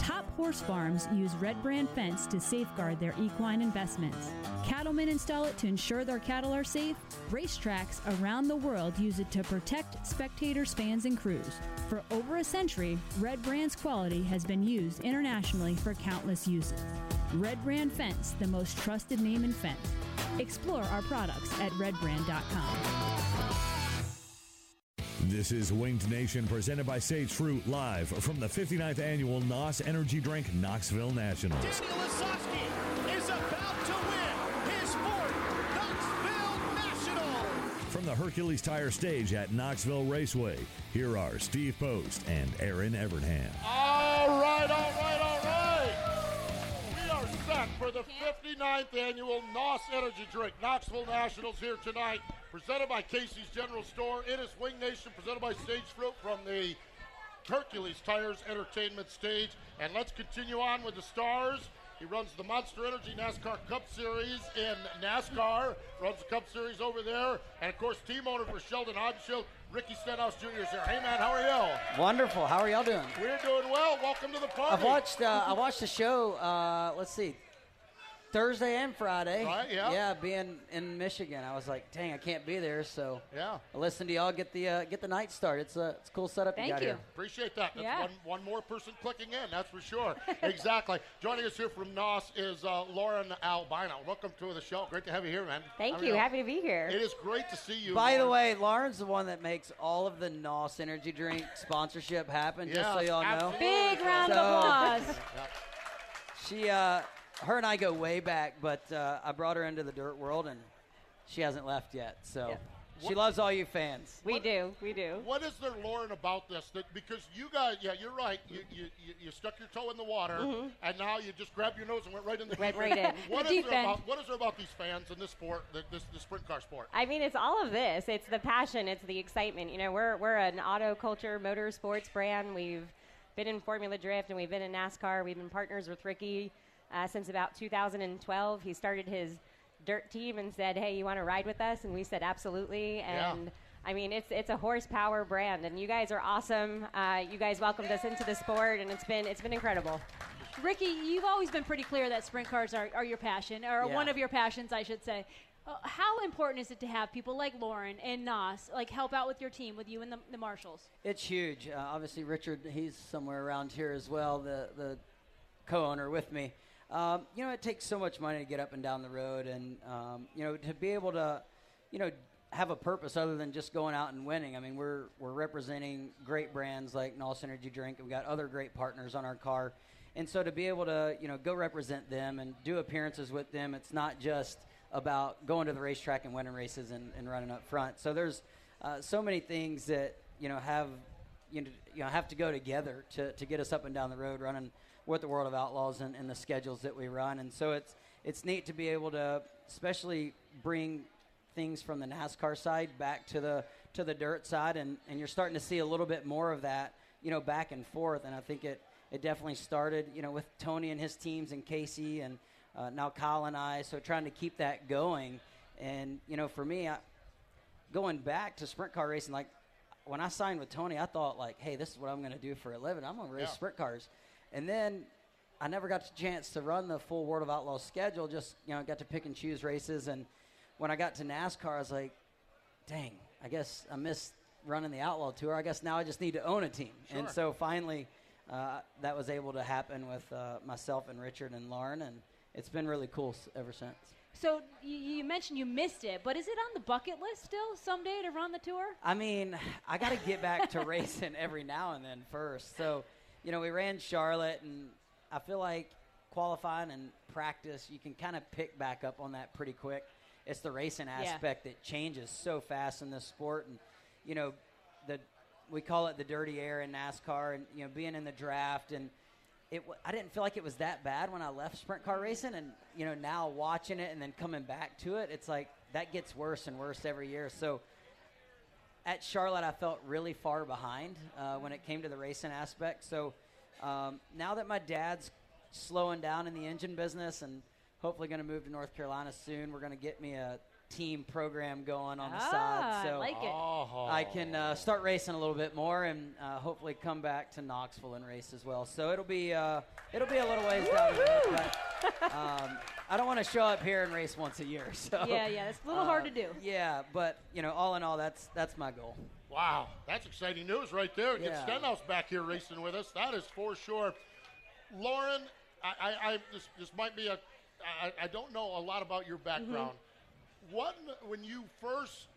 Top horse farms use Red Brand Fence to safeguard their equine investments. Cattlemen install it to ensure their cattle are safe. Racetracks around the world use it to protect spectators, fans, and crews. For over a century, Red Brand's quality has been used internationally for countless uses. Red Brand Fence, the most trusted name in fence. Explore our products at redbrand.com. This is Winged Nation presented by Sage Fruit live from the 59th annual NOS Energy Drink Knoxville Nationals. The Hercules Tire stage at Knoxville Raceway, here are Steve Post and Erin Evernham. All right, all right, all right. We are set for the 59th annual NOS Energy Drink Knoxville Nationals here tonight, presented by Casey's General Store. It is Wing Nation, presented by Sage Fruit from the Hercules Tires Entertainment Stage. And let's continue on with the stars. He runs the Monster Energy NASCAR Cup Series in NASCAR, runs the Cup Series over there. And of course, team owner for Sheldon Haudenschild, Ricky Stenhouse Jr. is here. Hey man, how are y'all? Wonderful. How are y'all doing? We're doing well. Welcome to the party. I've watched. Uh, I watched the show. Uh, let's see, Thursday and Friday. Right, yeah. Yeah, being in Michigan, I was like, dang, I can't be there. So Yeah. I listened to y'all get the uh, get the night start. It's a it's a cool setup you got here. Appreciate that. That's Yeah. one, one more person clicking in, that's for sure. *laughs* exactly. Joining us here from NOS is uh, Lauren Albino. Welcome to the show. Great to have you here, man. Thank How are you. Happy to be here. It is great to see you. By the way, Lauren's the one that makes all of the NOS energy drink *laughs* sponsorship happen. just so y'all know. Big round of So- applause. *laughs* She, uh, her and I go way back, but uh, I brought her into the dirt world, and she hasn't left yet. So she What- loves all you fans. We do. We do. What is there, Lauren, about this? That because you guys, yeah, you're right. You you, you, you stuck your toe in the water, Mhm. and now you just grabbed your nose and went right in the Went deep right end. in. What The is deep there end. about what is there about these fans in this sport, the, this the sprint car sport? I mean, it's all of this. It's the passion. It's the excitement. You know, we're we're an auto culture motorsports brand. We've been in Formula Drift and we've been in NASCAR. We've been partners with Ricky uh, since about 2012. He started his dirt team and said, "Hey, you want to ride with us?" And we said, "Absolutely." Yeah. And I mean, it's it's a horsepower brand, and you guys are awesome. Uh, you guys welcomed us into the sport, and it's been it's been incredible. Ricky, you've always been pretty clear that sprint cars are, are your passion, or Yeah. one of your passions, I should say. Uh, how important is it to have people like Lauren and NOS like help out with your team, with you and the, the marshals? It's huge. Uh, obviously, Richard, he's somewhere around here as well, the, the co owner with me. Um, you know, it takes so much money to get up and down the road, and, um, you know, to be able to, you know, have a purpose other than just going out and winning. I mean, we're, we're representing great brands like NOS Energy Drink. We've got other great partners on our car. And so to be able to, you know, go represent them and do appearances with them, it's not just about going to the racetrack and winning races and, and running up front. So there's uh, so many things that, you know, have, you know, you know, have to go together to, to get us up and down the road running with the World of Outlaws and, and the schedules that we run. And so it's, it's neat to be able to especially bring things from the NASCAR side back to the to the dirt side, and, and you're starting to see a little bit more of that, you know, back and forth. And I think it it definitely started, you know, with Tony and his teams and Casey, and uh, now Kyle and I. So trying to keep that going, and you know, for me, I, going back to sprint car racing, like when I signed with Tony, I thought like, hey, this is what I'm going to do for a living. I'm going to race Yeah. sprint cars, and then I never got the chance to run the full World of Outlaws schedule. Just you know, got to pick and choose races, and when I got to NASCAR, I was like, dang, I guess I missed running the Outlaw Tour. I guess now I just need to own a team, and so finally, uh, that was able to happen with uh, myself and Richard and Lauren, and it's been really cool ever since. So you, you mentioned you missed it, but is it on the bucket list still someday to run the tour? I mean, I got to get back to *laughs* racing every now and then first. So, you know, we ran Charlotte, and I feel like qualifying and practice, you can kind of pick back up on that pretty quick. It's the racing Yeah. aspect that changes so fast in this sport, and you know, the we call it the dirty air in NASCAR, and you know, being in the draft and. It, w- I didn't feel like it was that bad when I left sprint car racing, and you know now watching it and then coming back to it, it's like that gets worse and worse every year. So at Charlotte, I felt really far behind uh, when it came to the racing aspect. So um, now that my dad's slowing down in the engine business and hopefully going to move to North Carolina soon, we're going to get me a team program going on the Ah, side. I So like it. Oh. I can uh, start racing a little bit more and uh, hopefully come back to Knoxville and race as well. So it'll be uh, it'll be a little ways down the road, um, I don't want to show up here and race once a year. *laughs* So Yeah, yeah, it's a little hard uh, to do. Yeah, but you know, all in all, that's that's my goal. Wow, that's exciting news right there. Get Stenhouse back here racing with us. That is for sure. Lauren, I, I, I this, this might be a. I, I don't know a lot about your background. What when you first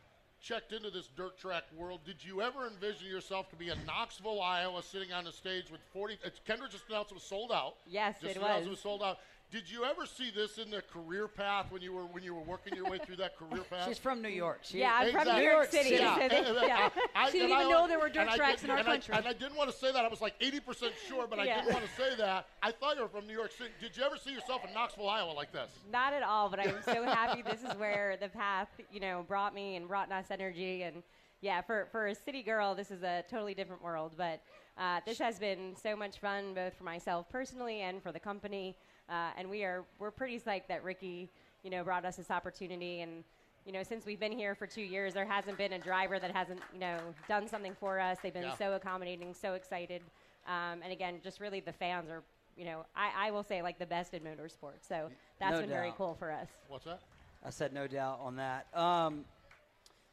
checked into this dirt track world, did you ever envision yourself to be in Knoxville, Iowa, sitting on the stage with 40? It's, Kendra just announced it was sold out. Yes, just it was. It was sold out. Did you ever see this in the career path when you were when you were working your way through that career *laughs* path? She's from New York. She, Yeah, I'm from New York City. Yeah. so And- and yeah. I- She didn't even I- know there were dirt tracks in our and I- country. and I didn't want to say that. I was like 80% *laughs* sure, but I Yeah. didn't want to say that. I thought you were from New York City. Did you ever see yourself in Knoxville, Iowa like this? Not at all, but I'm so happy this is *laughs* where the path, you know, brought me and brought us Energy. And yeah, for, for a city girl, this is a totally different world. But uh, this has been so much fun, both for myself personally and for the company. Uh, and we are we're pretty psyched that Ricky, you know, brought us this opportunity. And you know, since we've been here for two years, there hasn't been a driver that hasn't, you know, done something for us. They've been Yeah. so accommodating, so excited. Um, and again, just really the fans are you know, I, I will say like the best in motorsports. So that's No been very cool for us. What's that? I said no doubt on that. Um,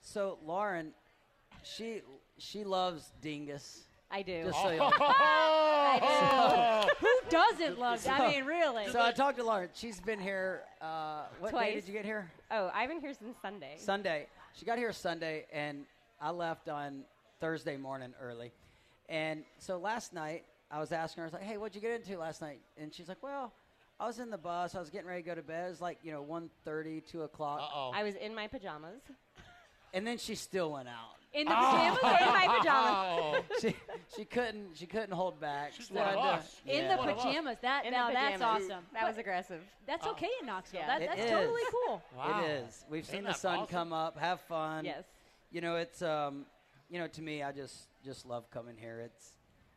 so Lauren, she she loves Dingus. I do. Just so y'all- *laughs* I do. *laughs* Who doesn't love? I So- mean, really. So I talked to Lauren. She's been here. Uh, what Twice. day did you get here? Oh, I've been here since Sunday. Sunday. She got here Sunday, and I left on Thursday morning early. And so last night, I was asking her, I was like, hey, what'd you get into last night? And she's like, well, I was in the bus. I was getting ready to go to bed. It was like, you know, 1.30, 2 o'clock. Uh-oh. I was in my pajamas. *laughs* And then she still went out. In the pajamas or in my pajamas? *laughs* she, she couldn't she couldn't hold back. She's one of had us. to- In yeah. the pajamas. That In now the that's pajamas. awesome. That was aggressive. That's okay in Knoxville. Yeah. That, It that's is. totally cool. It is. We've seen Isn't the that sun awesome? come up, have fun. Yes. You know, it's um, you know, to me, I just just love coming here. It's,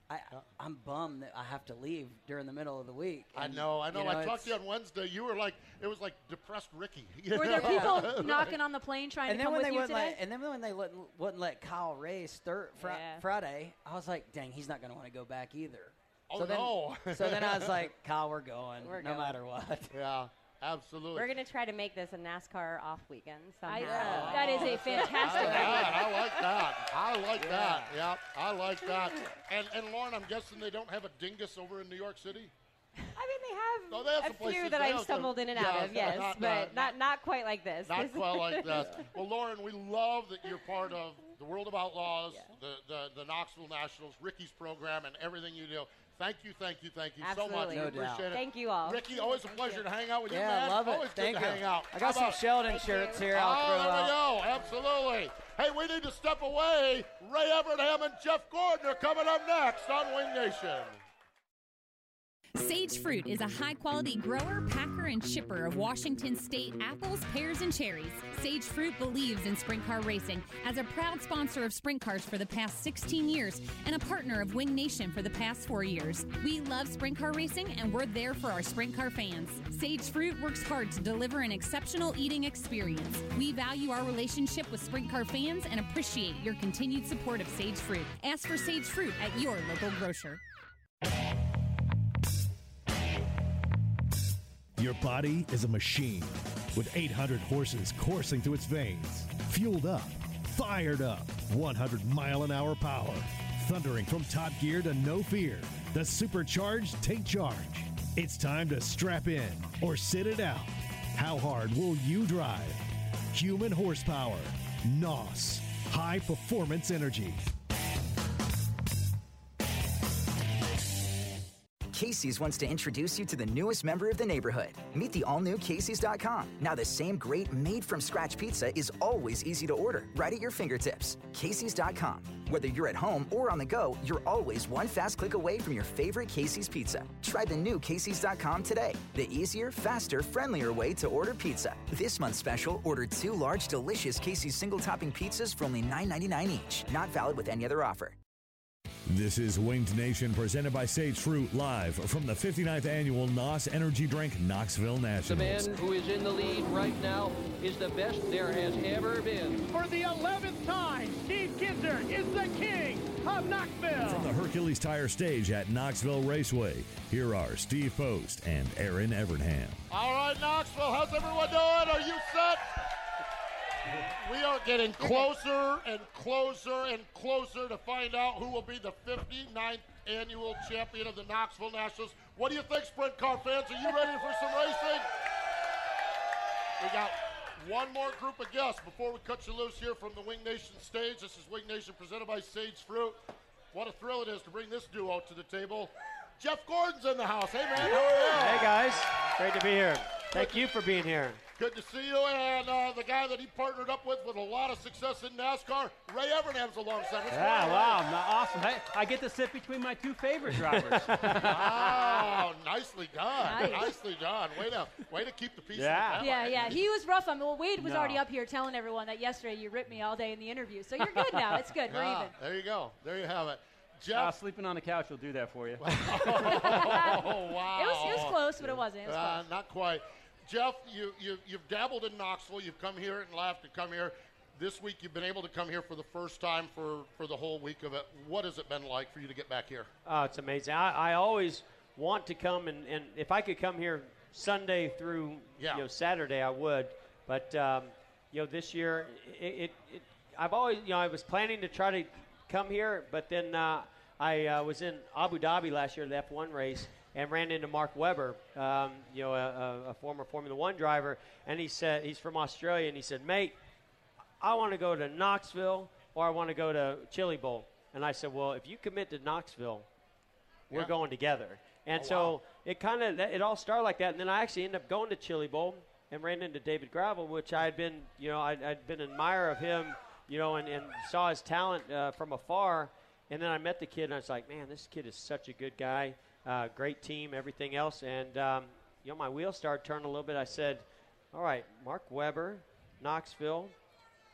I uh-uh. I'm bummed that I have to leave during the middle of the week. I And, know, I know. you I talked to you on Wednesday. You were like, it was like depressed Ricky. *laughs* you Were there know? people *laughs* knocking on the plane trying and to then come when with they you wouldn't today? let, and then when they wouldn't, wouldn't let Kyle race thir- fri- Yeah. Friday, I was like, dang, he's not going to want to go back either. Oh, so then, no. so then I was *laughs* like, Kyle, we're going, We're no going. matter what. Yeah, absolutely. We're going to try to make this a NASCAR off weekend somehow. I- That is a fantastic idea. that. I like that. I like that. Yeah, I like that. And and Lauren, I'm guessing they don't have a dingus over in New York City. I mean, they have No, they have a few that I've stumbled in and yeah, out of, yes, not- but not- not, not quite like this. Not *laughs* quite like this. Well, Lauren, we love that you're part of the World of Outlaws, the, the the Knoxville Nationals, Ricky's program, and everything you do. Thank you, thank you, thank you so much. No we appreciate doubt. it. Thank you all. Ricky, always a pleasure to hang out with you, Yeah, man. love it. Always Thank good you. to hang out. I got How some about- Sheldon shirts here. I'll oh, throw there up. we go. Absolutely. Hey, we need to step away. Ray Evernham and Jeff Gordon are coming up next on Wing Nation. Sage Fruit is a high quality grower, packer, and shipper of Washington State apples, pears, and cherries. Sage Fruit believes in sprint car racing as a proud sponsor of sprint cars for the past 16 years and a partner of Wing Nation for the past four years. We love sprint car racing and we're there for our sprint car fans. Sage Fruit works hard to deliver an exceptional eating experience. We value our relationship with sprint car fans and appreciate your continued support of Sage Fruit. Ask for Sage Fruit at your local grocer. Your body is a machine with 800 horses coursing through its veins, fueled up, fired up, 100 mile an hour power, thundering from top gear to no fear. The supercharged take charge. It's time to strap in or sit it out. How hard will you drive? Human horsepower, NOS, high performance energy. Casey's wants to introduce you to the newest member of the neighborhood. Meet the all new Casey's.com. Now, the same great made from scratch pizza is always easy to order, right at your fingertips. Casey's.com. Whether you're at home or on the go, you're always one fast click away from your favorite Casey's pizza. Try the new Casey's.com today. The easier, faster, friendlier way to order pizza. This month's special order two large, delicious Casey's single topping pizzas for only $9.99 each. Not valid with any other offer. This is Winged Nation presented by Sage Fruit live from the 59th annual NOS Energy Drink Knoxville National. The man who is in the lead right now is the best there has ever been. For the 11th time, Steve Kinser is the king of Knoxville. From the Hercules Tire Stage at Knoxville Raceway, here are Steve Post and Erin Evernham. All right, Knoxville, how's everyone doing? Are you set? We are getting closer and closer and closer to find out who will be the 59th annual champion of the Knoxville Nationals. What do you think, sprint car fans? Are you ready for some racing? We got one more group of guests before we cut you loose here from the Wing Nation stage. This is Wing Nation presented by Sage Fruit. What a thrill it is to bring this duo to the table. Jeff Gordon's in the house. Hey, man, how are you? Hey guys, great to be here. Thank you for being here. Good to see you. And uh, the guy that he partnered up with with a lot of success in NASCAR, Ray Evernham's alongside. What's Yeah, going wow, Ray? awesome. Hey, I get to sit between my two favorite drivers. *laughs* wow, nicely done. Nice. Nicely done. Way to, way to keep the peace. Yeah. the Yeah, yeah. He was rough on me. Well, Wade was No. already up here telling everyone that yesterday you ripped me all day in the interview. So you're good now. It's good. We're even. There you go. There you have it. Uh, sleeping on the couch will do that for you. *laughs* oh, wow. It was, it was close, but it wasn't. It was Uh, close. not quite. Jeff, you, you, you've dabbled in Knoxville. You've come here and left and come here. This week, you've been able to come here for the first time for, for the whole week of it. What has it been like for you to get back here? Oh, it's amazing. I, I always want to come and, and if I could come here Sunday through Yeah. you know Saturday, I would. But um, you know, this year, it, it, it, I've always you know I was planning to try to come here, but then uh, I uh, was in Abu Dhabi last year, the F1 race, and ran into Mark Webber, um, you know, a, a, a former Formula One driver, and he said he's from Australia, and he said, mate, I want to go to Knoxville or I want to go to Chili Bowl. And I said, well, if you commit to Knoxville, we're Yeah. going together. And Oh, so wow. it kind of it all started like that. And then I actually ended up going to Chili Bowl and ran into David Gravel, which I had been, you know, I'd, I'd been an admirer of him, you know, and, and saw his talent uh, from afar. And then I met the kid, and I was like, man, this kid is such a good guy, uh, great team, everything else. And um, you know, my wheels started turning a little bit. I said, all right, Mark Webber, Knoxville,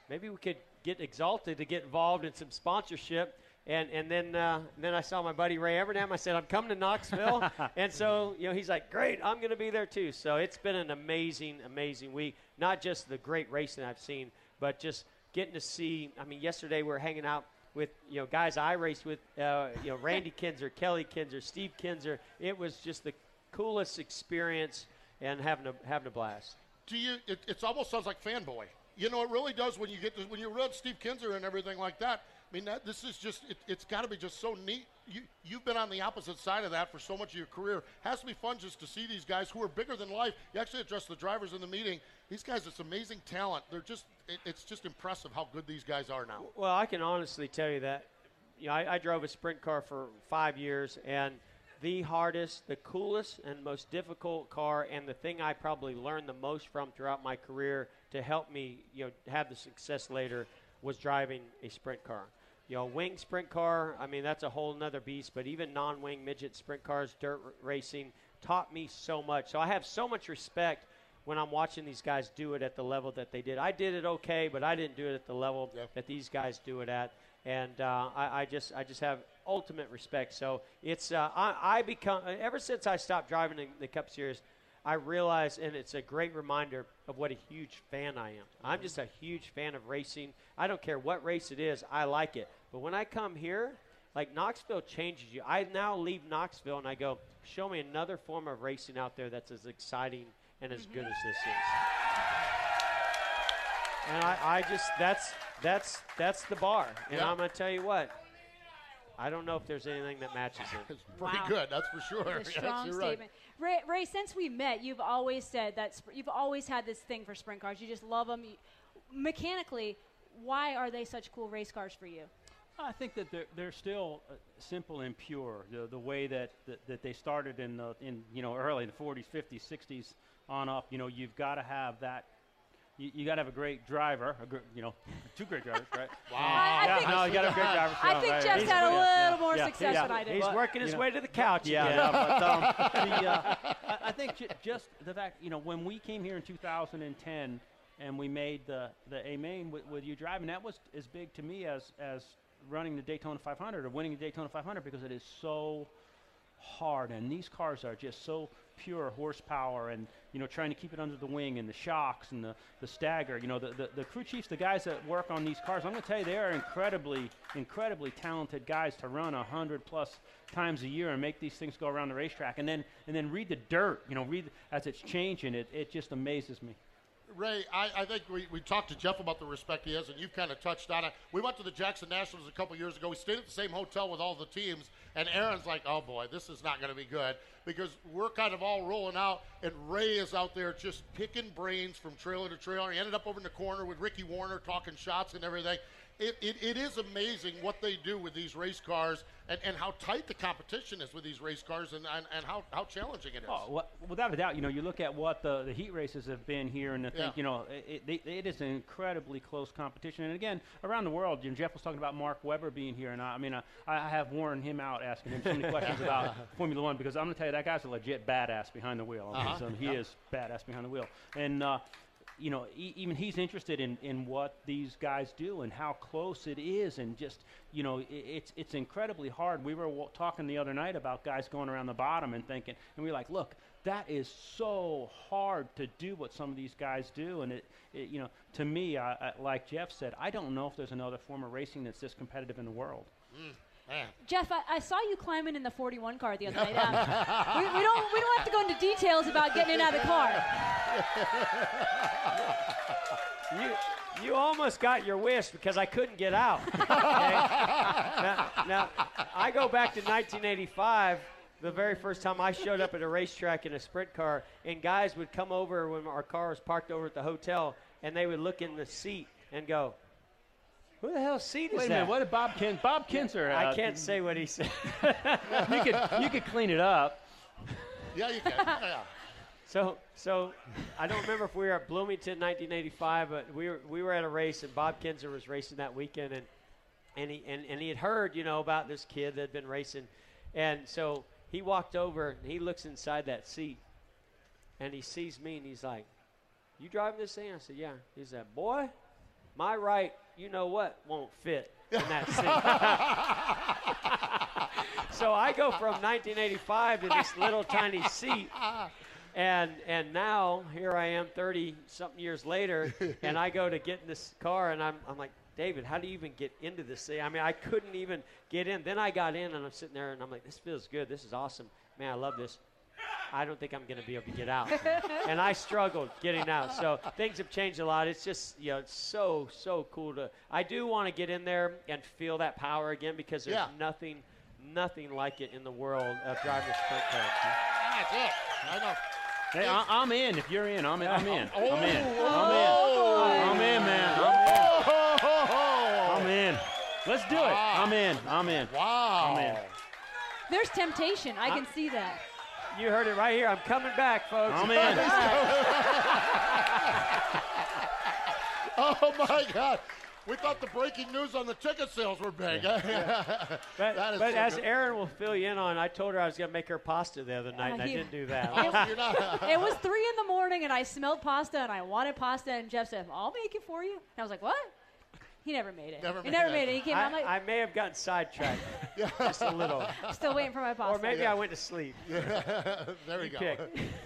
maybe we could get Axalta to get involved in some sponsorship. And and then uh, then I saw my buddy Ray Evernham. I said I'm coming to Knoxville, *laughs* and so you know he's like, great, I'm going to be there too. So it's been an amazing, amazing week. Not just the great racing I've seen, but just getting to see. I mean, yesterday we were hanging out with you know guys I raced with, uh, you know Randy Kinser, Kelly Kinser, Steve Kinser. It was just the coolest experience and having a having a blast. Do you? It, it almost sounds like fanboy. You know, it really does when you get to, when you read Steve Kinser and everything like that. I mean, that, this is just it, it's got to be just so neat. You you've been on the opposite side of that for so much of your career. It Has to be fun just to see these guys who are bigger than life. You actually addressed the drivers in the meeting. These guys, it's amazing talent. They're just it, it's just impressive how good these guys are now. Well, I can honestly tell you that. You know, I, I drove a sprint car for five years, and the hardest, the coolest, and most difficult car, and the thing I probably learned the most from throughout my career to help me, you know, have the success later, was driving a sprint car. You know, wing sprint car, I mean, that's a whole nother beast, but even non wing midget sprint cars, dirt r- racing, taught me so much. So I have so much respect when I'm watching these guys do it at the level that they did. I did it okay, but I didn't do it at the level that these guys do it at. And uh, I, I just, I just have ultimate respect. So it's, uh, I, I become ever since I stopped driving the, the Cup Series, I realize, and it's a great reminder of what a huge fan I am. I'm just a huge fan of racing. I don't care what race it is, I like it. But when I come here, like Knoxville changes you. I now leave Knoxville and I go, show me another form of racing out there that's as exciting and as good as this is. And I, I just that's that's that's the bar. And Yeah. I'm gonna tell you what. I don't know if there's anything that matches it. *laughs* It's pretty Wow. good, that's for sure. A *laughs* strong you're right. statement. Ray, Ray, since we met, you've always said that sp- you've always had this thing for sprint cars. You just love them. mechanically, why are they such cool race cars for you? I think that they're, they're still uh, simple and pure. The, the way that, that, that they started in the, in you know early in the 40s, 50s, 60s on up. You know, you've got to have that. You, you got to have a great driver. A gr- you know, *laughs* two great drivers, right? Wow. I- I yeah, think- no, you got to have a great *laughs* driver. I think right, Jeff's he's had a good. little more Yeah, success yeah. than I did. He's But- working his you know, way to the couch. Yeah, yeah, but um, *laughs* the, uh, I, I think ju- just the fact, you know, when we came here in 2010 and we made the the A main with, with you driving, that was as big to me as as running the Daytona 500 or winning the Daytona 500 because it is so hard and these cars are just so pure horsepower and you know trying to keep it under the wing and the shocks and the, the stagger. You know the, the, the crew chiefs the guys that work on these cars i'm going to tell you they are incredibly incredibly talented guys to run 100 plus times a year and make these things go around the racetrack. And then and then read the dirt you know read as it's changing. It it just amazes me Ray, I, I think we, we talked to Jeff about the respect he has, and you've kind of touched on it. We went to the Jackson Nationals a couple years ago. We stayed at the same hotel with all the teams, and Erin's like, oh boy, this is not going to be good because we're kind of all rolling out, and Ray is out there just picking brains from trailer to trailer. He ended up over in the corner with Ricky Warner talking shots and everything. It, it, it is amazing what they do with these race cars and, and how tight the competition is with these race cars and, and, and how, how challenging it is. Oh, well, without a doubt, you know, you look at what the, the heat races have been here, and I think, Yeah. you know, it, it, it is an incredibly close competition. And again, around the world, you know, Jeff was talking about Mark Webber being here, and I, I mean, I, I have worn him out asking him so many questions *laughs* about Formula One because I'm going to tell you, that guy's a legit badass behind the wheel. I mean, Uh-huh. so he Yeah. is badass behind the wheel. And, uh, you know, e- even he's interested in, in what these guys do and how close it is, and just you know, i it's it's incredibly hard. We were w- talking the other night about guys going around the bottom and thinking, and we are like, look, that is so hard to do what some of these guys do, and it, it you know, to me, I, I, like Jeff said, I don't know if there's another form of racing that's this competitive in the world. Man. Jeff, I, I saw you climbing in the 41 car the other night. *laughs* Um, we, we don't we don't have to go into details about getting in and out of the car. You, you almost got your wish because I couldn't get out. *laughs* okay? now, now, I go back to 1985, the very first time I showed up at a racetrack in a sprint car, and guys would come over when our car was parked over at the hotel, and they would look in the seat and go, "Who the hell's seat is Wait a that?" minute, what did Bob Kin? Bob Kinser. I uh, can't say what he said. *laughs* you could you could clean it up. Yeah, you can. Yeah. So, so I don't remember if we were at Bloomington 1985, but we were we were at a race and Bob Kinser was racing that weekend, and and he and, and he had heard you know about this kid that had been racing, and so he walked over and he looks inside that seat, and he sees me and he's like, "You driving this thing?" I said, "Yeah." He said, "Boy, my right, you know what, won't fit in that *laughs* seat." *laughs* so I go from 1985 to this little tiny seat and and now here I am 30 something years later and I go to get in this car and I'm I'm like David how do you even get into this thing I mean I couldn't even get in. Then I got in and I'm sitting there and I'm like this feels good. This is awesome. Man I love this I don't think I'm going to be able to get out and I struggled getting out so things have changed a lot it's just you know it's so so cool to I do want to get in there and feel that power again because there's Yeah. nothing nothing like it in the world of driving a sprint car That's it. I know. Hey, I, I'm in. If you're in, I'm in. I'm in. Oh, I'm in. oh, I'm in. I'm in, man. I'm in. I'm in. Let's do it. I'm in. I'm in. Wow. I'm in. There's temptation. I can see that. You heard it right here. I'm coming back, folks. I'm in. *laughs* oh my God. We thought the breaking news on the ticket sales were big. *laughs* But, That is but so as good. Erin will fill you in on, I told her I was going to make her pasta the other night, oh, and I didn't do that. Oh, you're not. *laughs* it was three in the morning, and I smelled pasta, and I wanted pasta, and Jeff said, "I'll make it for you." And I was like, "What?" He never made it. Never he made never it. made it. He came. I, I'm like, I may have gotten sidetracked *laughs* just a little. *laughs* still waiting for my pasta. Or maybe I went to sleep. *laughs* there we go.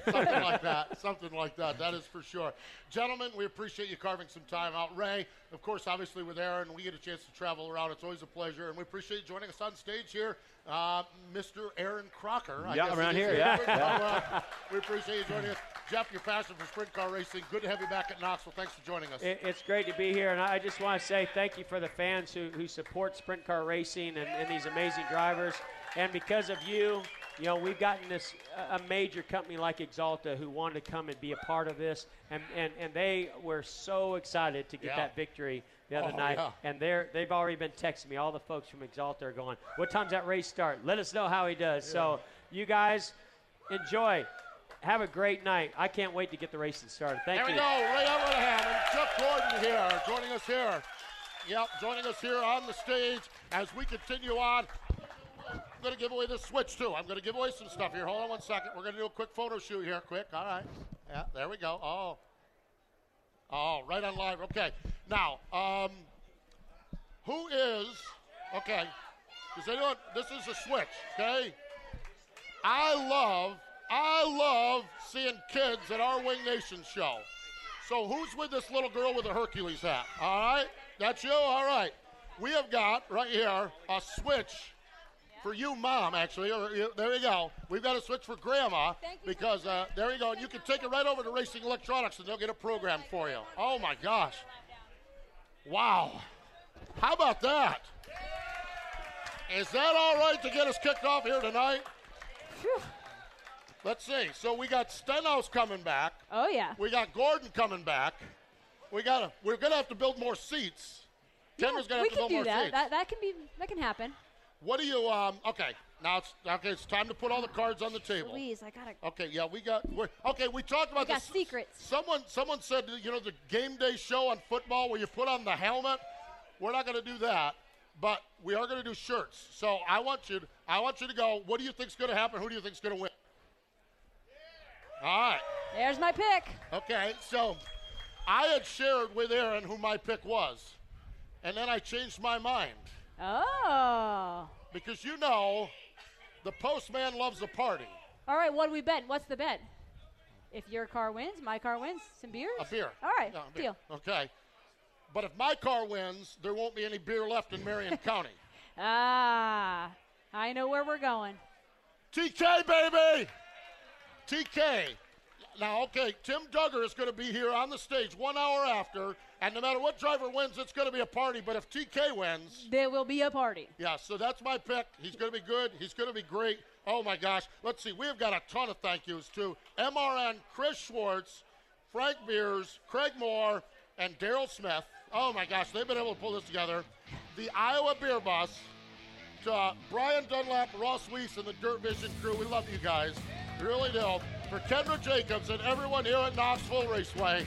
Something like that. Something like that. That is for sure. Gentlemen, we appreciate you carving some time out. Ray, of course, obviously with Erin, we get a chance to travel around. It's always a pleasure, and we appreciate you joining us on stage here, uh, Mr. Erin Crocker. I Yeah, around here, yeah, We- yeah. we appreciate you joining us. Jeff, your passion for sprint car racing. Good to have you back at Knoxville. Thanks for joining us. It, it's great to be here, and I just want to say thank you for the fans who, who support sprint car racing and, and these amazing drivers. And because of you, you know, we've gotten this a major company like Axalta who wanted to come and be a part of this, and, and, and they were so excited to get Yeah. that victory the other Oh, night. yeah. And they're they've already been texting me. All the folks from Axalta are going, "What time's that race start? Let us know how he does." So you guys enjoy. Have a great night. I can't wait to get the racing started. Thank there you. There we go. Ray Evernham and Chuck Gordon here, joining us here. Yep, joining us here on the stage as we continue on. I'm going to give away this switch too. I'm going to give away some stuff here. Hold on one second. We're going to do a quick photo shoot here. Quick. All right. Yeah, there we go. Oh. Oh, right on live. Okay. Now, um, who is, okay, is anyone, this is a switch, okay? I love, I love seeing kids at our Wing Nation show. So who's with this little girl with the Hercules hat? All right, that's you. All right, we have got right here a switch for you, mom. Actually, or, you- there you go. We've got a switch for grandma because uh, there you go. And you can take it right over to Racing Electronics, and they'll get a program for you. Oh my gosh! Wow, how about that? Is that all right to get us kicked off here tonight? Let's see. So we got Stenhouse coming back. Oh yeah. We got Gordon coming back. We got to We're gonna have to build more seats. Kendra's gonna we have to can build do more that. seats. That that can be that can happen. What do you? Um. Okay. Now it's okay. It's time to put all the cards on the table. Please, I gotta. Okay. Yeah. We got. We're, okay. We talked about We got this. secrets. Someone. Someone said you know the game day show on football where you put on the helmet. We're not going to do that. But we are going to do shirts. So I want you. To, I want you to go. What do you think's going to happen? Who do you think's going to win? All right. There's my pick. Okay, so I had shared with Erin who my pick was, and then I changed my mind Oh. because you know the postman loves a party. All right. What do we bet? What's the bet? If your car wins, my car wins. Some beers. A beer. All right. No, beer. Deal. Okay. But if my car wins, there won't be any beer left in Marion *laughs* County. Ah, I know where we're going. TK, baby! TK. Now, okay, Tim Duggar is going to be here on the stage one hour after, and no matter what driver wins, it's going to be a party. But if TK wins, There will be a party. yeah, so that's my pick. He's going to be good. He's going to be great. Oh my gosh. Let's see. We've got a ton of thank yous to MRN, Chris Schwartz, Frank Beers, Craig Moore, and Daryl Smith. Oh my gosh, they've been able to pull this together. The Iowa Beer Bus, to uh, Brian Dunlap, Ross Weiss, and the Dirt Vision crew. We love you guys. We really do. For Kendra Jacobs and everyone here at Knoxville Raceway,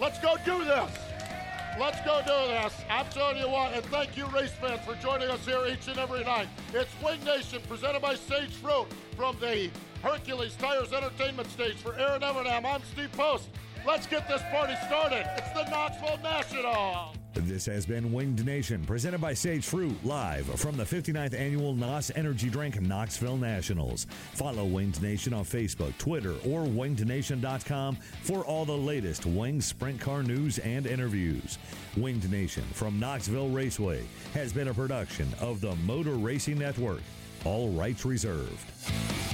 let's go do this. Let's go do this. I'm telling you what, and thank you, race fans, for joining us here each and every night. It's Wing Nation presented by Sage Fruit from the Hercules Tires Entertainment Stage. For Erin Evernham, I'm Steve Post. Let's get this party started. It's the Knoxville National. This has been Winged Nation, presented by Sage Fruit, live from the 59th annual NOS Energy Drink Knoxville Nationals. Follow Winged Nation on Facebook, Twitter, or wingednation.com for all the latest Winged Sprint Car news and interviews. Winged Nation from Knoxville Raceway has been a production of the Motor Racing Network. All rights reserved.